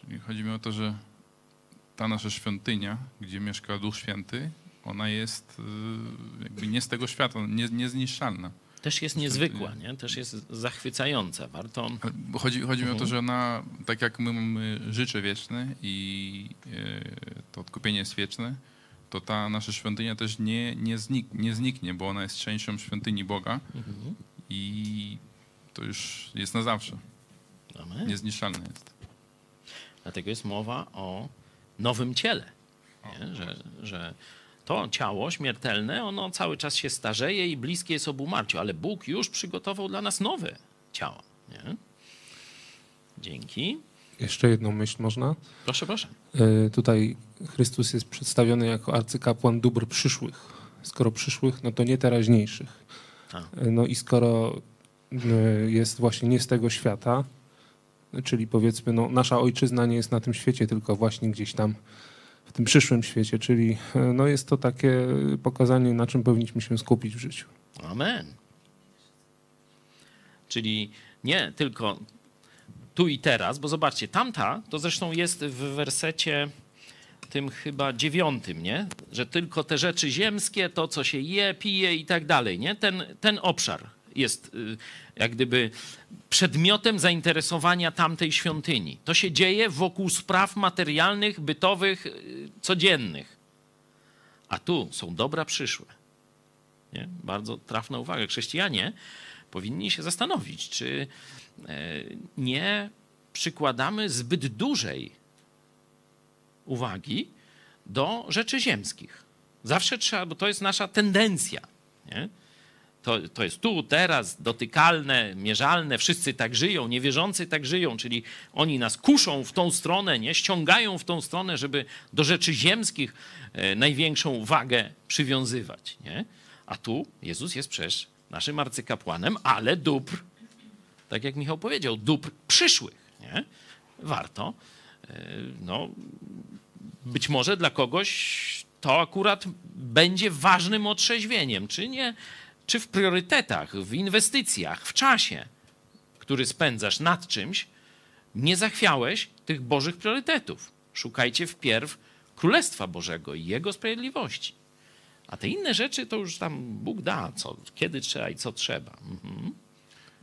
Czyli chodzi mi o to, że ta nasza świątynia, gdzie mieszka Duch Święty, ona jest y, jakby nie z tego świata, nie, niezniszczalna też jest niezwykła, nie? też jest zachwycająca. Warto. Chodzi, chodzi mi o to, mhm. że ona, tak jak my mamy życie wieczne i e, to odkupienie jest wieczne, to ta nasza świątynia też nie, nie, znik, nie zniknie, bo ona jest częścią świątyni Boga mhm. i to już jest na zawsze. Amen. Niezniszczalne jest. Dlatego jest mowa o nowym ciele. Nie? Że, że to ciało śmiertelne, ono cały czas się starzeje i bliskie jest obumarciu, ale Bóg już przygotował dla nas nowe ciało. Nie? Dzięki. Jeszcze jedną myśl można? Proszę, proszę. Y, tutaj Chrystus jest przedstawiony jako arcykapłan dóbr przyszłych. Skoro przyszłych, no to nie teraźniejszych. A. E, no i skoro y, jest właśnie nie z tego świata, czyli powiedzmy, no, nasza ojczyzna nie jest na tym świecie, tylko właśnie gdzieś tam w tym przyszłym świecie, czyli e, no jest to takie pokazanie, na czym powinniśmy się skupić w życiu. Amen. Czyli nie tylko tu i teraz, bo zobaczcie, tamta to zresztą jest w wersecie tym chyba dziewiątym, nie? Że tylko te rzeczy ziemskie, to co się je, pije i tak dalej, nie? Ten, ten obszar jest y, jak gdyby przedmiotem zainteresowania tamtej świątyni. To się dzieje wokół spraw materialnych, bytowych, y, codziennych. A tu są dobra przyszłe. Nie? Bardzo trafna uwaga. Chrześcijanie powinni się zastanowić, czy e, nie przykładamy zbyt dużej uwagi do rzeczy ziemskich. Zawsze trzeba, bo to jest nasza tendencja. Nie? To, to jest tu, teraz, dotykalne, mierzalne, wszyscy tak żyją, niewierzący tak żyją, czyli oni nas kuszą w tą stronę, nie ściągają w tą stronę, żeby do rzeczy ziemskich e, największą wagę przywiązywać. Nie? A tu Jezus jest przecież naszym arcykapłanem, ale dóbr, tak jak Michał powiedział, dóbr przyszłych. Nie? Warto. E, no, być może dla kogoś to akurat będzie ważnym otrzeźwieniem, czy nie? Czy w priorytetach, w inwestycjach, w czasie, który spędzasz nad czymś, nie zachwiałeś tych Bożych priorytetów. Szukajcie wpierw Królestwa Bożego i Jego sprawiedliwości. A te inne rzeczy to już tam Bóg da, co, kiedy trzeba i co trzeba. Mhm.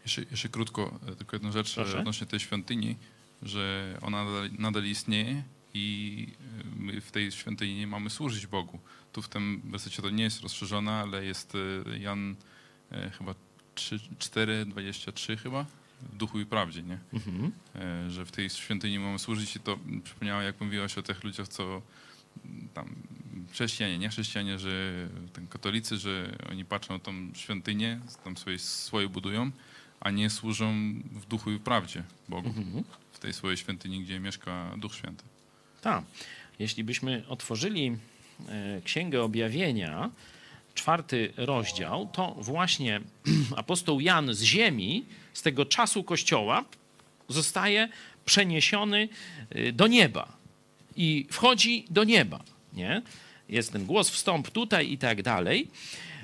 Jeszcze, jeszcze krótko, e, tylko jedną rzecz Proszę. odnośnie tej świątyni, że ona nadal, nadal istnieje i e, my w tej świątyni mamy służyć Bogu. Tu w tym wersecie to nie jest rozszerzone, ale jest e, Jan e, chyba 3, 4, 23 chyba, w duchu i prawdzie, nie? Mhm. E, że w tej świątyni mamy służyć i to przypomniało, jak mówiłaś o tych ludziach, co mm, tam chrześcijanie, nie chrześcijanie, że ten katolicy, że oni patrzą na tą świątynię, tam swoje, swoje budują, a nie służą w duchu i w prawdzie Bogu, Mhm. w tej swojej świątyni, gdzie mieszka Duch Święty. Tak. Jeśli byśmy otworzyli Księgę Objawienia, czwarty rozdział, to właśnie (clears throat) apostoł Jan z ziemi, z tego czasu Kościoła, zostaje przeniesiony y, do nieba i wchodzi do nieba. Nie? Jest ten głos, wstąp tutaj i tak dalej.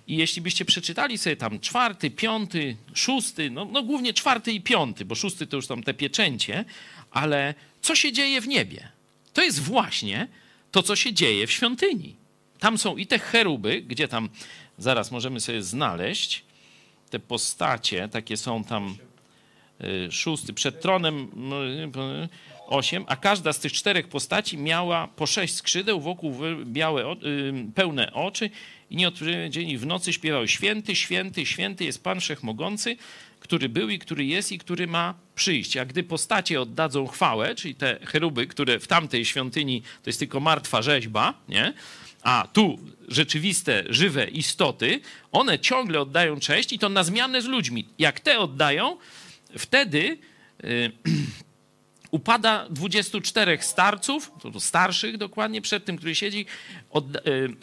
I jeśli byście przeczytali sobie tam czwarty, piąty, szósty, no, no głównie czwarty i piąty, bo szósty to już tam te pieczęcie, ale co się dzieje w niebie? To jest właśnie to, co się dzieje w świątyni. Tam są i te cheruby, gdzie tam zaraz możemy sobie znaleźć te postacie, takie są tam y, szósty, przed tronem y, osiem, a każda z tych czterech postaci miała po sześć skrzydeł, wokół białe, y, pełne oczy i nieodpowiedzieli w nocy śpiewał święty, święty, święty jest Pan Wszechmogący, który był i który jest i który ma przyjść. A gdy postacie oddadzą chwałę, czyli te cheruby, które w tamtej świątyni to jest tylko martwa rzeźba, nie? a tu rzeczywiste, żywe istoty, one ciągle oddają cześć i to na zmianę z ludźmi. Jak te oddają, wtedy y, (clears throat) upada 24 starców, to, to starszych dokładnie, przed tym, który siedzi odda- (clears throat) y,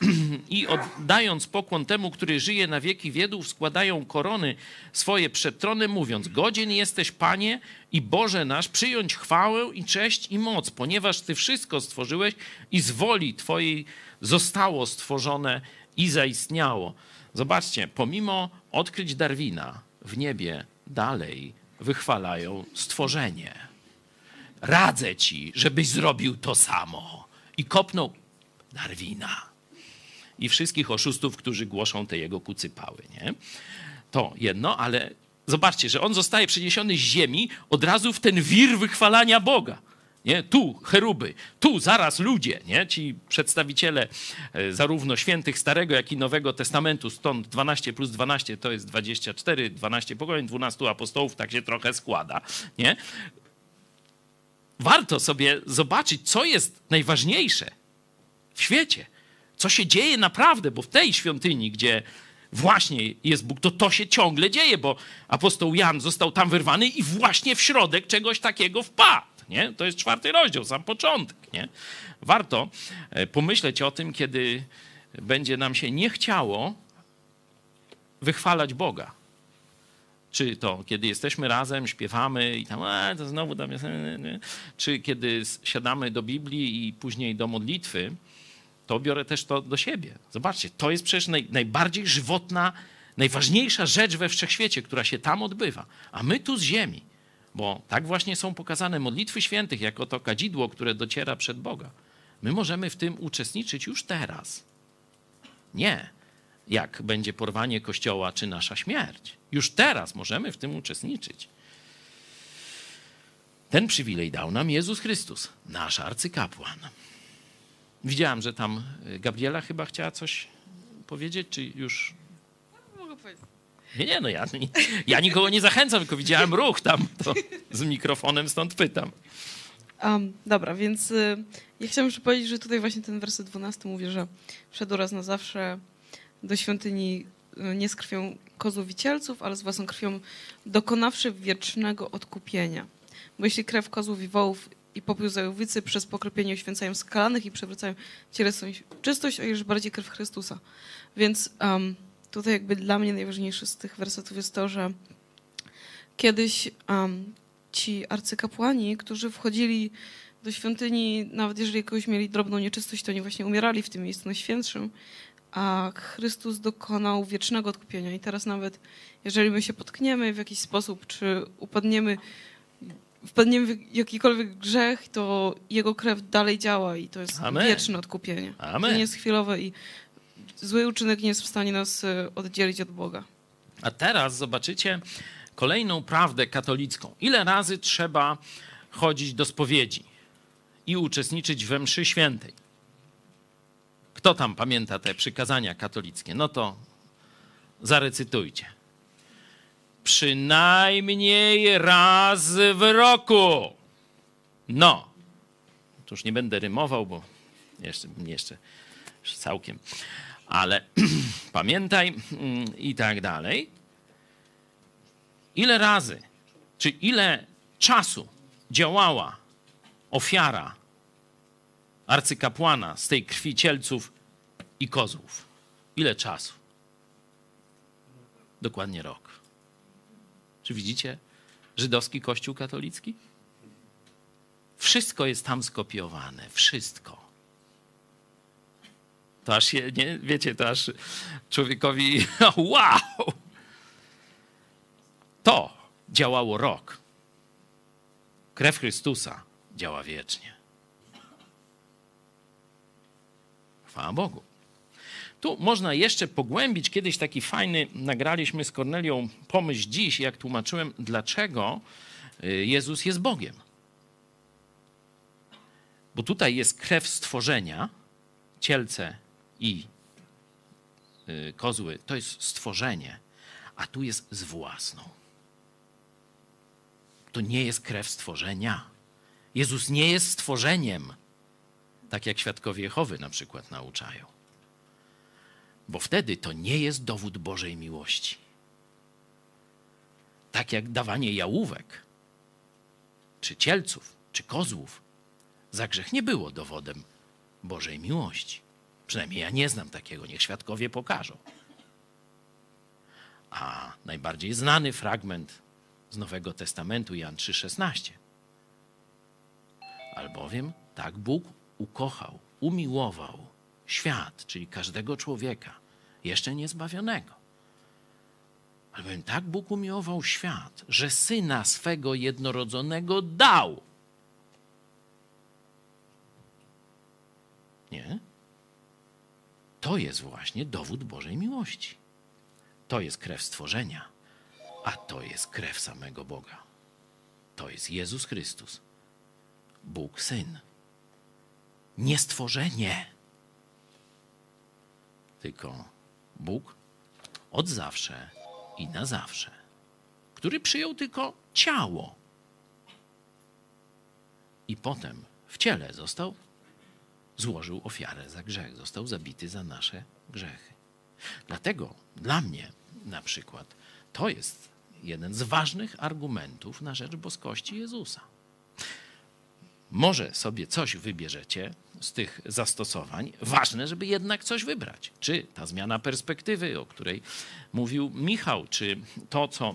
i oddając pokłon temu, który żyje na wieki wiedów, składają korony swoje przed tronem, mówiąc, godzien jesteś, Panie i Boże nasz, przyjąć chwałę i cześć i moc, ponieważ Ty wszystko stworzyłeś i z woli Twojej zostało stworzone i zaistniało. Zobaczcie, pomimo odkryć Darwina w niebie dalej wychwalają stworzenie. Radzę ci, żebyś zrobił to samo. I kopnął Darwina. I wszystkich oszustów, którzy głoszą te jego kucypały, nie? To jedno, ale zobaczcie, że on zostaje przeniesiony z ziemi od razu w ten wir wychwalania Boga. Nie? Tu cheruby, tu zaraz ludzie, nie? ci przedstawiciele e, zarówno świętych Starego, jak i Nowego Testamentu, stąd 12 plus 12 to jest 24, 12 pokoleń, 12 apostołów, tak się trochę składa. Nie? Warto sobie zobaczyć, co jest najważniejsze w świecie, co się dzieje naprawdę, bo w tej świątyni, gdzie właśnie jest Bóg, to to się ciągle dzieje, bo apostoł Jan został tam wyrwany i właśnie w środek czegoś takiego wpadł. Nie? To jest czwarty rozdział, sam początek. Nie? Warto e, pomyśleć o tym, kiedy będzie nam się nie chciało wychwalać Boga. Czy to, kiedy jesteśmy razem, śpiewamy i tam, a, to znowu tam jest, czy kiedy siadamy do Biblii i później do modlitwy, to biorę też to do siebie. Zobaczcie, to jest przecież naj, najbardziej żywotna, najważniejsza rzecz we wszechświecie, która się tam odbywa. A my tu z ziemi, bo tak właśnie są pokazane modlitwy świętych, jako to kadzidło, które dociera przed Boga. My możemy w tym uczestniczyć już teraz. Nie, jak będzie porwanie Kościoła czy nasza śmierć. Już teraz możemy w tym uczestniczyć. Ten przywilej dał nam Jezus Chrystus, nasz arcykapłan. Widziałam, że tam Gabriela chyba chciała coś powiedzieć, czy już Mogę powiedzieć. nie, nie, no ja, ja nikogo nie zachęcam, tylko widziałem ruch tam to z mikrofonem, stąd pytam. Um, dobra, więc y, ja chciałam jeszcze powiedzieć, że tutaj właśnie ten werset 12 mówi, że wszedł raz na zawsze do świątyni y, nie z krwią kozłów i cielców, ale z własną krwią dokonawszy wiecznego odkupienia. Bo jeśli krew kozłów i wołów i popiół zajowicy przez pokropienie uświęcają skalanych i przewracają cielesną czystość, o ileż bardziej krew Chrystusa. Więc um, tutaj jakby dla mnie najważniejsze z tych wersetów jest to, że kiedyś um, ci arcykapłani, którzy wchodzili do świątyni, nawet jeżeli kogoś mieli drobną nieczystość, to oni właśnie umierali w tym miejscu najświętszym, a Chrystus dokonał wiecznego odkupienia. I teraz nawet jeżeli my się potkniemy w jakiś sposób, czy upadniemy, wpadniemy w jakikolwiek grzech, to Jego krew dalej działa i to jest Amen. wieczne odkupienie. Amen. To nie jest chwilowe i zły uczynek nie jest w stanie nas e, oddzielić od Boga. A teraz zobaczycie kolejną prawdę katolicką. Ile razy trzeba chodzić do spowiedzi i uczestniczyć we mszy świętej? Kto tam pamięta te przykazania katolickie? No to zarecytujcie. Przynajmniej raz w roku. No. Już nie będę rymował, bo jeszcze, jeszcze całkiem. Ale (clears throat) pamiętaj mm, i tak dalej. Ile razy, czy ile czasu działała ofiara arcykapłana z tej krwi cielców i kozłów? Ile czasu? Dokładnie rok. Czy widzicie żydowski kościół katolicki? Wszystko jest tam skopiowane, wszystko. To aż się, nie, wiecie, to aż człowiekowi, (laughs) wow! To działało rok. Krew Chrystusa działa wiecznie. Chwała Bogu. Tu można jeszcze pogłębić. Kiedyś taki fajny nagraliśmy z Kornelią pomyśl dziś, jak tłumaczyłem, dlaczego y, Jezus jest Bogiem. Bo tutaj jest krew stworzenia, cielce i y, kozły. To jest stworzenie, a tu jest z własną. To nie jest krew stworzenia. Jezus nie jest stworzeniem, tak jak świadkowie Jehowy na przykład nauczają. Bo wtedy to nie jest dowód Bożej miłości. Tak jak dawanie jałówek, czy cielców, czy kozłów, za grzech nie było dowodem Bożej miłości. Przynajmniej ja nie znam takiego, niech świadkowie pokażą. A najbardziej znany fragment z Nowego Testamentu, Jan 3,16. Albowiem tak Bóg ukochał, umiłował świat, czyli każdego człowieka, jeszcze niezbawionego. Albowiem tak Bóg umiłował świat, że syna swego jednorodzonego dał. Nie? To jest właśnie dowód Bożej miłości. To jest krew stworzenia, a to jest krew samego Boga. To jest Jezus Chrystus, Bóg Syn. Nie stworzenie, tylko Bóg od zawsze i na zawsze, który przyjął tylko ciało. I potem w ciele został, złożył ofiarę za grzech, został zabity za nasze grzechy. Dlatego dla mnie na przykład to jest jeden z ważnych argumentów na rzecz boskości Jezusa. Może sobie coś wybierzecie z tych zastosowań. Ważne, żeby jednak coś wybrać. Czy ta zmiana perspektywy, o której mówił Michał, czy to, co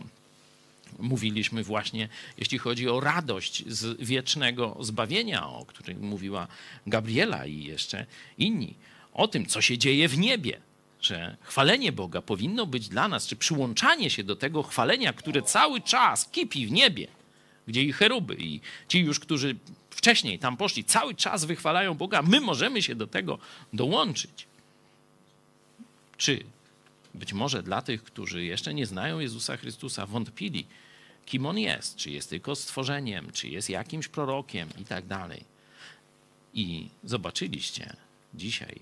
mówiliśmy właśnie, jeśli chodzi o radość z wiecznego zbawienia, o którym mówiła Gabriela i jeszcze inni, o tym, co się dzieje w niebie, że chwalenie Boga powinno być dla nas, czy przyłączanie się do tego chwalenia, które cały czas kipi w niebie, gdzie i cheruby, i ci już, którzy wcześniej tam poszli, cały czas wychwalają Boga, my możemy się do tego dołączyć. Czy być może dla tych, którzy jeszcze nie znają Jezusa Chrystusa, wątpili, kim On jest, czy jest tylko stworzeniem, czy jest jakimś prorokiem i tak dalej. I zobaczyliście, dzisiaj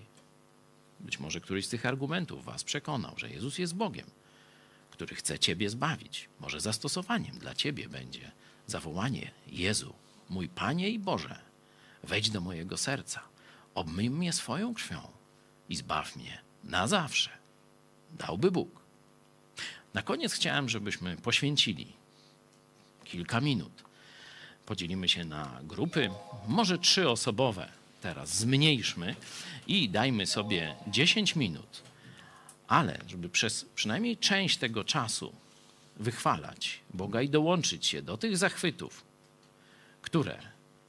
być może któryś z tych argumentów was przekonał, że Jezus jest Bogiem, który chce ciebie zbawić. Może zastosowaniem dla ciebie będzie zawołanie: Jezu, mój Panie i Boże, wejdź do mojego serca, obmyj mnie swoją krwią i zbaw mnie na zawsze. Dałby Bóg. Na koniec chciałem, żebyśmy poświęcili kilka minut. Podzielimy się na grupy, może trzyosobowe. Teraz zmniejszmy i dajmy sobie 10 minut, ale żeby przez przynajmniej część tego czasu wychwalać Boga i dołączyć się do tych zachwytów, które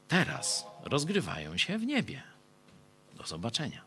teraz rozgrywają się w niebie. Do zobaczenia.